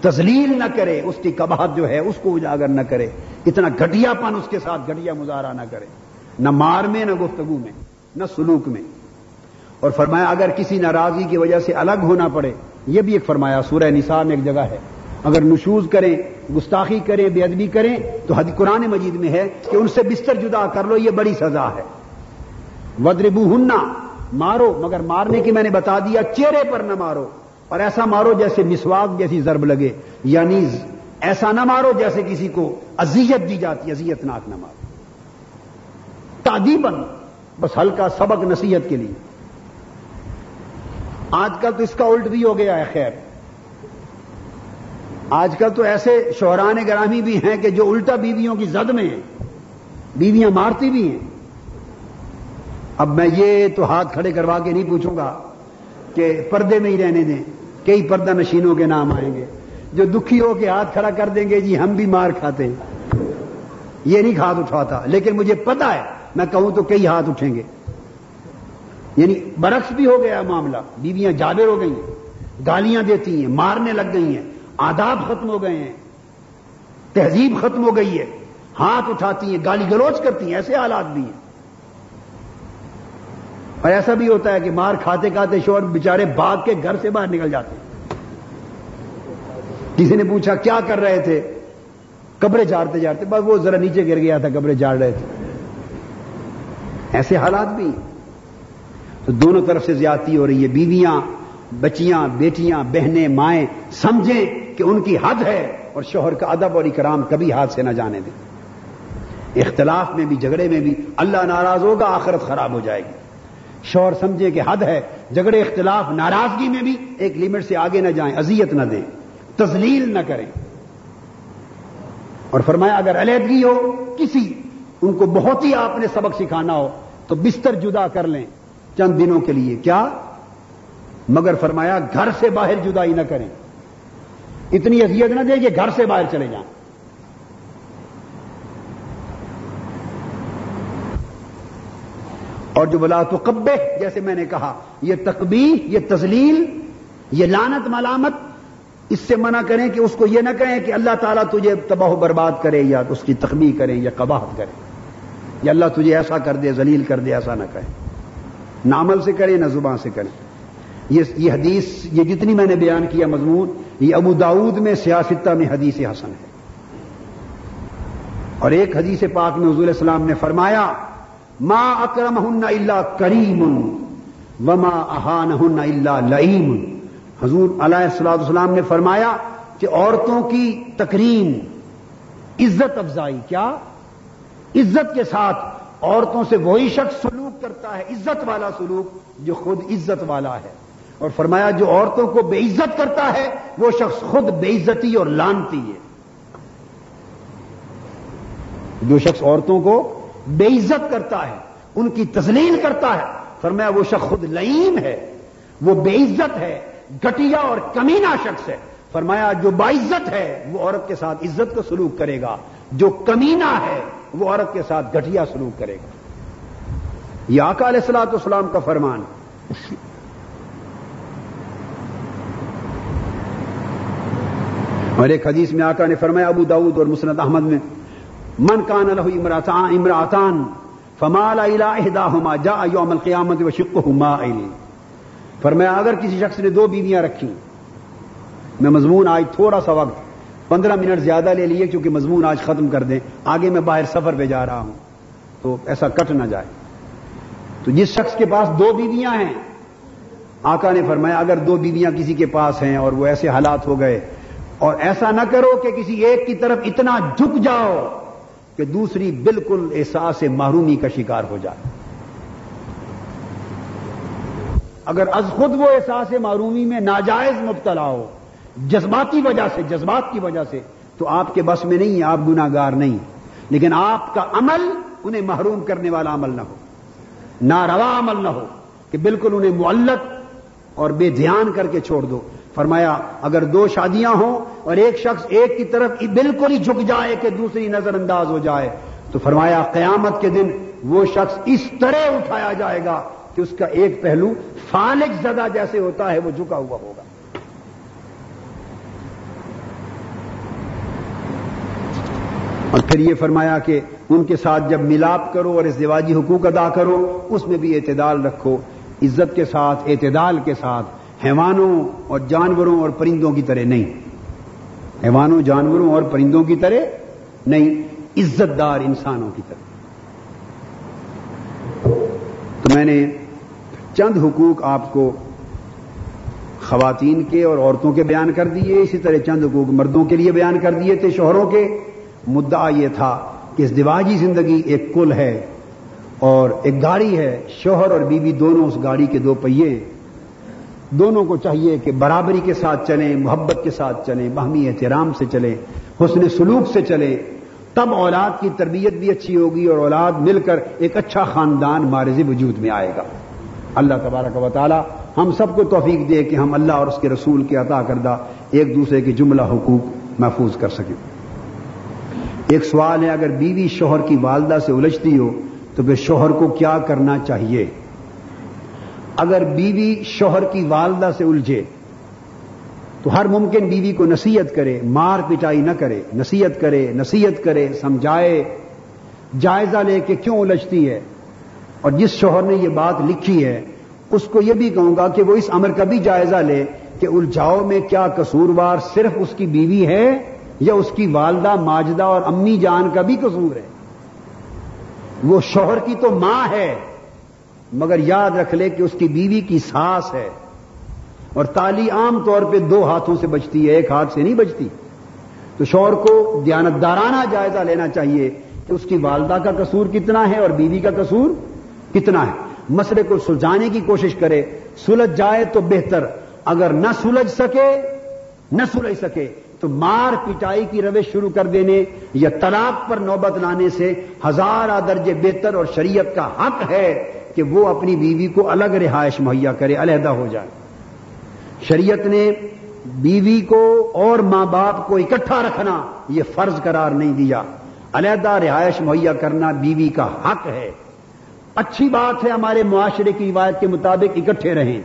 تزلیل نہ کرے، اس کی کباہت جو ہے اس کو اجاگر نہ کرے، اتنا گھٹیا پن اس کے ساتھ، گھٹیا مظاہرہ نہ کرے، نہ مار میں، نہ گفتگو میں، نہ سلوک میں۔ اور فرمایا، اگر کسی ناراضی کی وجہ سے الگ ہونا پڑے، یہ بھی ایک فرمایا، سورہ نساء میں ایک جگہ ہے۔ اگر نشوز کریں، گستاخی کریں، بے ادبی کریں، تو حد قرآن مجید میں ہے کہ ان سے بستر جدا کر لو، یہ بڑی سزا ہے۔ ودربو ہننا مارو، مگر مارنے کی میں نے بتا دیا، چہرے پر نہ مارو۔ اور ایسا مارو جیسے مسواک جیسی ضرب لگے یعنی ایسا نہ مارو جیسے کسی کو ازیت دی جاتی ازیت ناک نہ مارو۔ تعدیبن بس ہلکا سبق نصیحت کے لیے۔ آج کل تو اس کا الٹ بھی ہو گیا ہے، خیر۔ آج کل تو ایسے شہران گرامی بھی ہیں کہ جو الٹا بیویوں کی زد میں ہیں، بیویاں مارتی بھی ہیں۔ اب میں یہ تو ہاتھ کھڑے کروا کے نہیں پوچھوں گا کہ پردے میں ہی رہنے دیں، کئی پردہ نشینوں کے نام آئیں گے۔ جو دکھی ہو کے ہاتھ کھڑا کر دیں گے جی ہم بھی مار کھاتے ہیں۔ یہ نہیں ہاتھ اٹھاتا، لیکن مجھے پتا ہے، میں کہوں تو کئی ہاتھ اٹھیں گے۔ یعنی برعکس بھی ہو گیا معاملہ، بیویاں جابر ہو گئی ہیں، گالیاں دیتی ہیں، مارنے لگ گئی ہیں۔ آداب ختم ہو گئے ہیں۔ تہذیب ختم ہو گئی ہے۔ ہاتھ اٹھاتی ہیں، گالی گلوچ کرتی ہیں، ایسے حالات بھی ہیں۔ اور ایسا بھی ہوتا ہے کہ مار کھاتے کھاتے شور بےچارے بھاگ کے گھر سے باہر نکل جاتے ہیں۔ کسی نے پوچھا، کیا کر رہے تھے؟ کپڑے جاڑتے جاڑتے بس وہ ذرا نیچے گر گیا تھا، کپڑے جاڑ رہے تھے۔ ایسے حالات بھی تو دونوں طرف سے زیادتی ہو رہی ہے۔ بیویاں، بچیاں، بیٹیاں، بہنیں، مائیں، سمجھیں۔ کہ ان کی حد ہے اور شوہر کا ادب اور اکرام کبھی ہاتھ سے نہ جانے دیں اختلاف میں بھی، جھگڑے میں بھی اللہ ناراض ہوگا، آخرت خراب ہو جائے گی۔ شوہر سمجھے کہ حد ہے، جھگڑے، اختلاف، ناراضگی میں بھی ایک لمٹ سے آگے نہ جائیں، اذیت نہ دیں تزلیل نہ کریں۔ اور فرمایا، اگر علیحدگی ہو، کسی، ان کو بہت ہی آپ نے سبق سکھانا ہو، تو بستر جدا کر لیں چند دنوں کے لیے۔ کیا؟ مگر فرمایا، گھر سے باہر جدائی نہ کریں۔ اتنی اذیت نہ دیں کہ گھر سے باہر چلے جائیں اور جو بلا تو کبے جیسے میں نے کہا، یہ تقبی یہ تزلیل یہ لانت ملامت، اس سے منع کریں کہ اس کو یہ نہ کہیں کہ اللہ تعالیٰ تجھے تباہ و برباد کرے یا اس کی تقبی کرے یا قباحت کرے۔ یا اللہ تجھے ایسا کر دے، ذلیل کر دے، ایسا نہ کہے نہ عمل سے کرے، نہ زبان سے کرے۔ یہ حدیث، یہ جتنی میں نے بیان کیا مضمون یہ ابو داود میں سیاستہ میں حدیث حسن ہے۔ اور ایک حدیث پاک میں حضور السلام نے فرمایا، ما اکرم ہن اللہ کریم وما احان ہن اللہ لئیم. حضور علیہ السلام السلام نے فرمایا کہ عورتوں کی تکریم عزت افزائی، کیا؟ عزت کے ساتھ عورتوں سے وہی شخص سلوک کرتا ہے، عزت والا سلوک جو خود عزت والا ہے۔ اور فرمایا جو عورتوں کو بے عزت کرتا ہے، وہ شخص خود بے عزتی اور لانتی ہے۔ جو شخص عورتوں کو بے عزت کرتا ہے، ان کی تسلیم کرتا ہے، فرمایا وہ شخص خود لئیم ہے، وہ بے عزت ہے گٹیا اور کمینہ شخص ہے۔ فرمایا جو باعزت ہے، وہ عورت کے ساتھ عزت کو سلوک کرے گا۔ جو کمینہ ہے، وہ عورت کے ساتھ گٹیا سلوک کرے گا۔ یہ آقا علیہ السلاط اسلام کا فرمان۔ اور ایک حدیث میں آقا نے فرمایا، ابو داود اور مسند احمد میں، من کان امراطان امراطان فمال اہدا جا یوم القیامت و شک ہما فرمایا، اگر کسی شخص نے دو بیویاں رکھی میں مضمون آج تھوڑا سا وقت، پندرہ منٹ زیادہ لے لیے، کیونکہ مضمون آج ختم کر دیں، آگے میں باہر سفر پہ جا رہا ہوں، تو ایسا کٹ نہ جائے. تو جس شخص کے پاس دو بیویاں ہیں، آقا نے فرمایا، اگر دو بیویاں کسی کے پاس ہیں اور وہ ایسے حالات ہو گئے اور ایسا نہ کرو کہ کسی ایک کی طرف اتنا جھک جاؤ کہ دوسری بالکل احساس محرومی کا شکار ہو جائے۔ اگر از خود وہ احساس معرومی میں ناجائز مبتلا ہو، جذباتی وجہ سے، جذبات کی وجہ سے، تو آپ کے بس میں نہیں، آپ گناگار نہیں۔ لیکن آپ کا عمل انہیں محروم کرنے والا عمل نہ ہو۔ ناروا عمل نہ ہو کہ بالکل انہیں معلق اور بے دھیان کر کے چھوڑ دو۔ فرمایا، اگر دو شادیاں ہوں اور ایک شخص ایک کی طرف بالکل ہی جھک جائے کہ دوسری نظر انداز ہو جائے، تو فرمایا، قیامت کے دن وہ شخص اس طرح اٹھایا جائے گا کہ اس کا ایک پہلو فالک زدہ جیسے ہوتا ہے، وہ جھکا ہوا ہوگا۔ اور پھر یہ فرمایا کہ ان کے ساتھ جب ملاپ کرو اور اس دیواجی حقوق ادا کرو، اس میں بھی اعتدال رکھو، عزت کے ساتھ، اعتدال کے ساتھ۔ حیوانوں اور جانوروں اور پرندوں کی طرح نہیں۔ حیوانوں، جانوروں اور پرندوں کی طرح نہیں عزت دار انسانوں کی طرح۔ تو میں نے چند حقوق آپ کو خواتین کے اور عورتوں کے بیان کر دیے، اسی طرح چند حقوق مردوں کے لیے بیان کر دیے تھے شوہروں کے۔ مدعا یہ تھا کہ اس دیواجی زندگی ایک کل ہے اور ایک گاڑی ہے، شوہر اور بیوی دونوں اس گاڑی کے دو پہیے۔ دونوں کو چاہیے کہ برابری کے ساتھ چلیں، محبت کے ساتھ چلیں، باہمی احترام سے چلیں، حسن سلوک سے چلیں۔ تب اولاد کی تربیت بھی اچھی ہوگی اور اولاد مل کر ایک اچھا خاندان مارز وجود میں آئے گا۔ اللہ تبارک و تعالی ہم سب کو توفیق دے کہ ہم اللہ اور اس کے رسول کے عطا کردہ ایک دوسرے کے جملہ حقوق محفوظ کر سکیں۔ ایک سوال ہے، اگر بیوی شوہر کی والدہ سے الجھتی ہو تو پھر شوہر کو کیا کرنا چاہیے؟ اگر بیوی شوہر کی والدہ سے الجھے، تو ہر ممکن بیوی کو نصیحت کرے، مار پٹائی نہ کرے، نصیحت کرے نصیحت کرے، سمجھائے، جائزہ لے کے کیوں الجھتی ہے؟ اور جس شوہر نے یہ بات لکھی ہے، اس کو یہ بھی کہوں گا کہ وہ اس امر کا بھی جائزہ لے کہ الجھاؤ میں کیا قصوروار صرف اس کی بیوی ہے یا اس کی والدہ، ماجدہ اور امی جان کا بھی قصور ہے؟ وہ شوہر کی تو ماں ہے۔ مگر یاد رکھ لے کہ اس کی بیوی کی ساس ہے اور تالی عام طور پہ دو ہاتھوں سے بچتی ہے، ایک ہاتھ سے نہیں بچتی۔ تو شوہر کو دیانتدارانہ جائزہ لینا چاہیے کہ اس کی والدہ کا قصور کتنا ہے اور بیوی کا قصور کتنا ہے۔ مسئلے کو سلجھانے کی کوشش کرے۔ سلجھ جائے تو بہتر۔ اگر نہ سلجھ سکے، نہ سلجھ سکے، تو مار پٹائی کی روش شروع کر دینے یا طلاق پر نوبت لانے سے ہزارہ درجے بہتر اور شریعت کا حق ہے۔ کہ وہ اپنی بیوی کو الگ رہائش مہیا کرے، علیحدہ ہو جائے۔ شریعت نے بیوی کو اور ماں باپ کو اکٹھا رکھنا، یہ فرض قرار نہیں دیا۔ علیحدہ رہائش مہیا کرنا بیوی کا حق ہے۔ اچھی بات ہے، ہمارے معاشرے کی روایت کے مطابق اکٹھے رہیں۔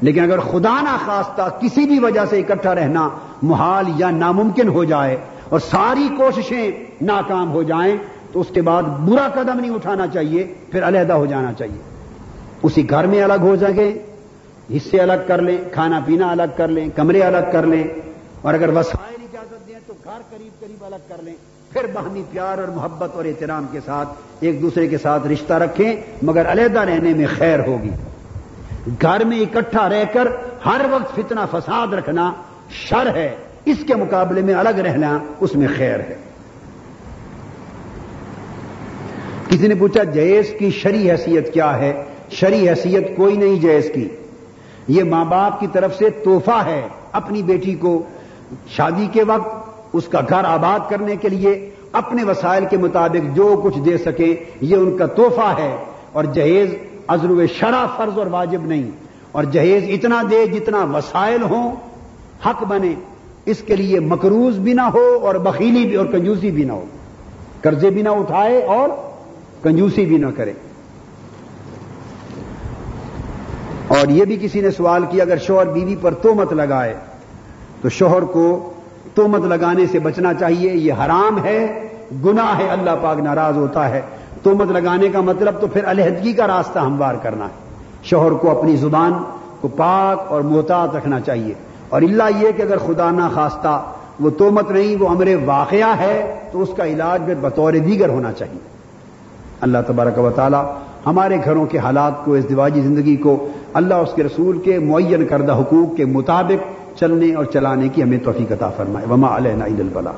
لیکن اگر خدا نہ خواستہ کسی بھی وجہ سے اکٹھا رہنا محال یا ناممکن ہو جائے اور ساری کوششیں ناکام ہو جائیں تو اس کے بعد برا قدم نہیں اٹھانا چاہیے، پھر علیحدہ ہو جانا چاہیے۔ اسی گھر میں الگ ہو سکے حصے الگ کر لیں، کھانا پینا الگ کر لیں، کمرے الگ کر لیں، اور اگر وسائل اجازت دیں تو گھر قریب قریب الگ کر لیں۔ پھر باہمی پیار اور محبت اور احترام کے ساتھ ایک دوسرے کے ساتھ رشتہ رکھیں، مگر علیحدہ رہنے میں خیر ہوگی۔ گھر میں اکٹھا رہ کر ہر وقت فتنہ فساد رکھنا شر ہے، اس کے مقابلے میں الگ رہنا اس میں خیر ہے۔ کسی نے پوچھا جیز کی شری حیثیت کیا ہے؟ شری حیثیت کوئی نہیں جیز کی۔ یہ ماں باپ کی طرف سے توحفہ ہے اپنی بیٹی کو شادی کے وقت، اس کا گھر آباد کرنے کے لیے، اپنے وسائل کے مطابق جو کچھ دے سکے، یہ ان کا توحفہ ہے۔ اور جہیز ازرو شرع فرض اور واجب نہیں۔ اور جہیز اتنا دے جتنا وسائل ہوں، حق بنے۔ اس کے لیے مقروض بھی نہ ہو اور بخیلی بھی اور کنجوسی بھی نہ ہو۔ قرضے بھی نہ اٹھائے اور کنجوسی بھی نہ کرے۔ اور یہ بھی کسی نے سوال کیا، اگر شوہر بیوی پر تو مت لگائے، تو شوہر کو تو مت لگانے سے بچنا چاہیے۔ یہ حرام ہے، گناہ ہے، اللہ پاک ناراض ہوتا ہے۔ تو مت لگانے کا مطلب تو پھر علیحدگی کا راستہ ہموار کرنا ہے۔ شوہر کو اپنی زبان کو پاک اور محتاط رکھنا چاہیے۔ اور اللہ یہ کہ اگر خدا نہ خواستہ وہ تومت نہیں، وہ امر واقعہ ہے، تو اس کا علاج پھر بطور دیگر ہونا چاہیے۔ اللہ تبارک و تعالی ہمارے گھروں کے حالات کو، اس دواجی زندگی کو اللہ اس کے رسول کے معین کردہ حقوق کے مطابق چلنے اور چلانے کی ہمیں توفیق عطا فرمائے۔ وما علیہ البلا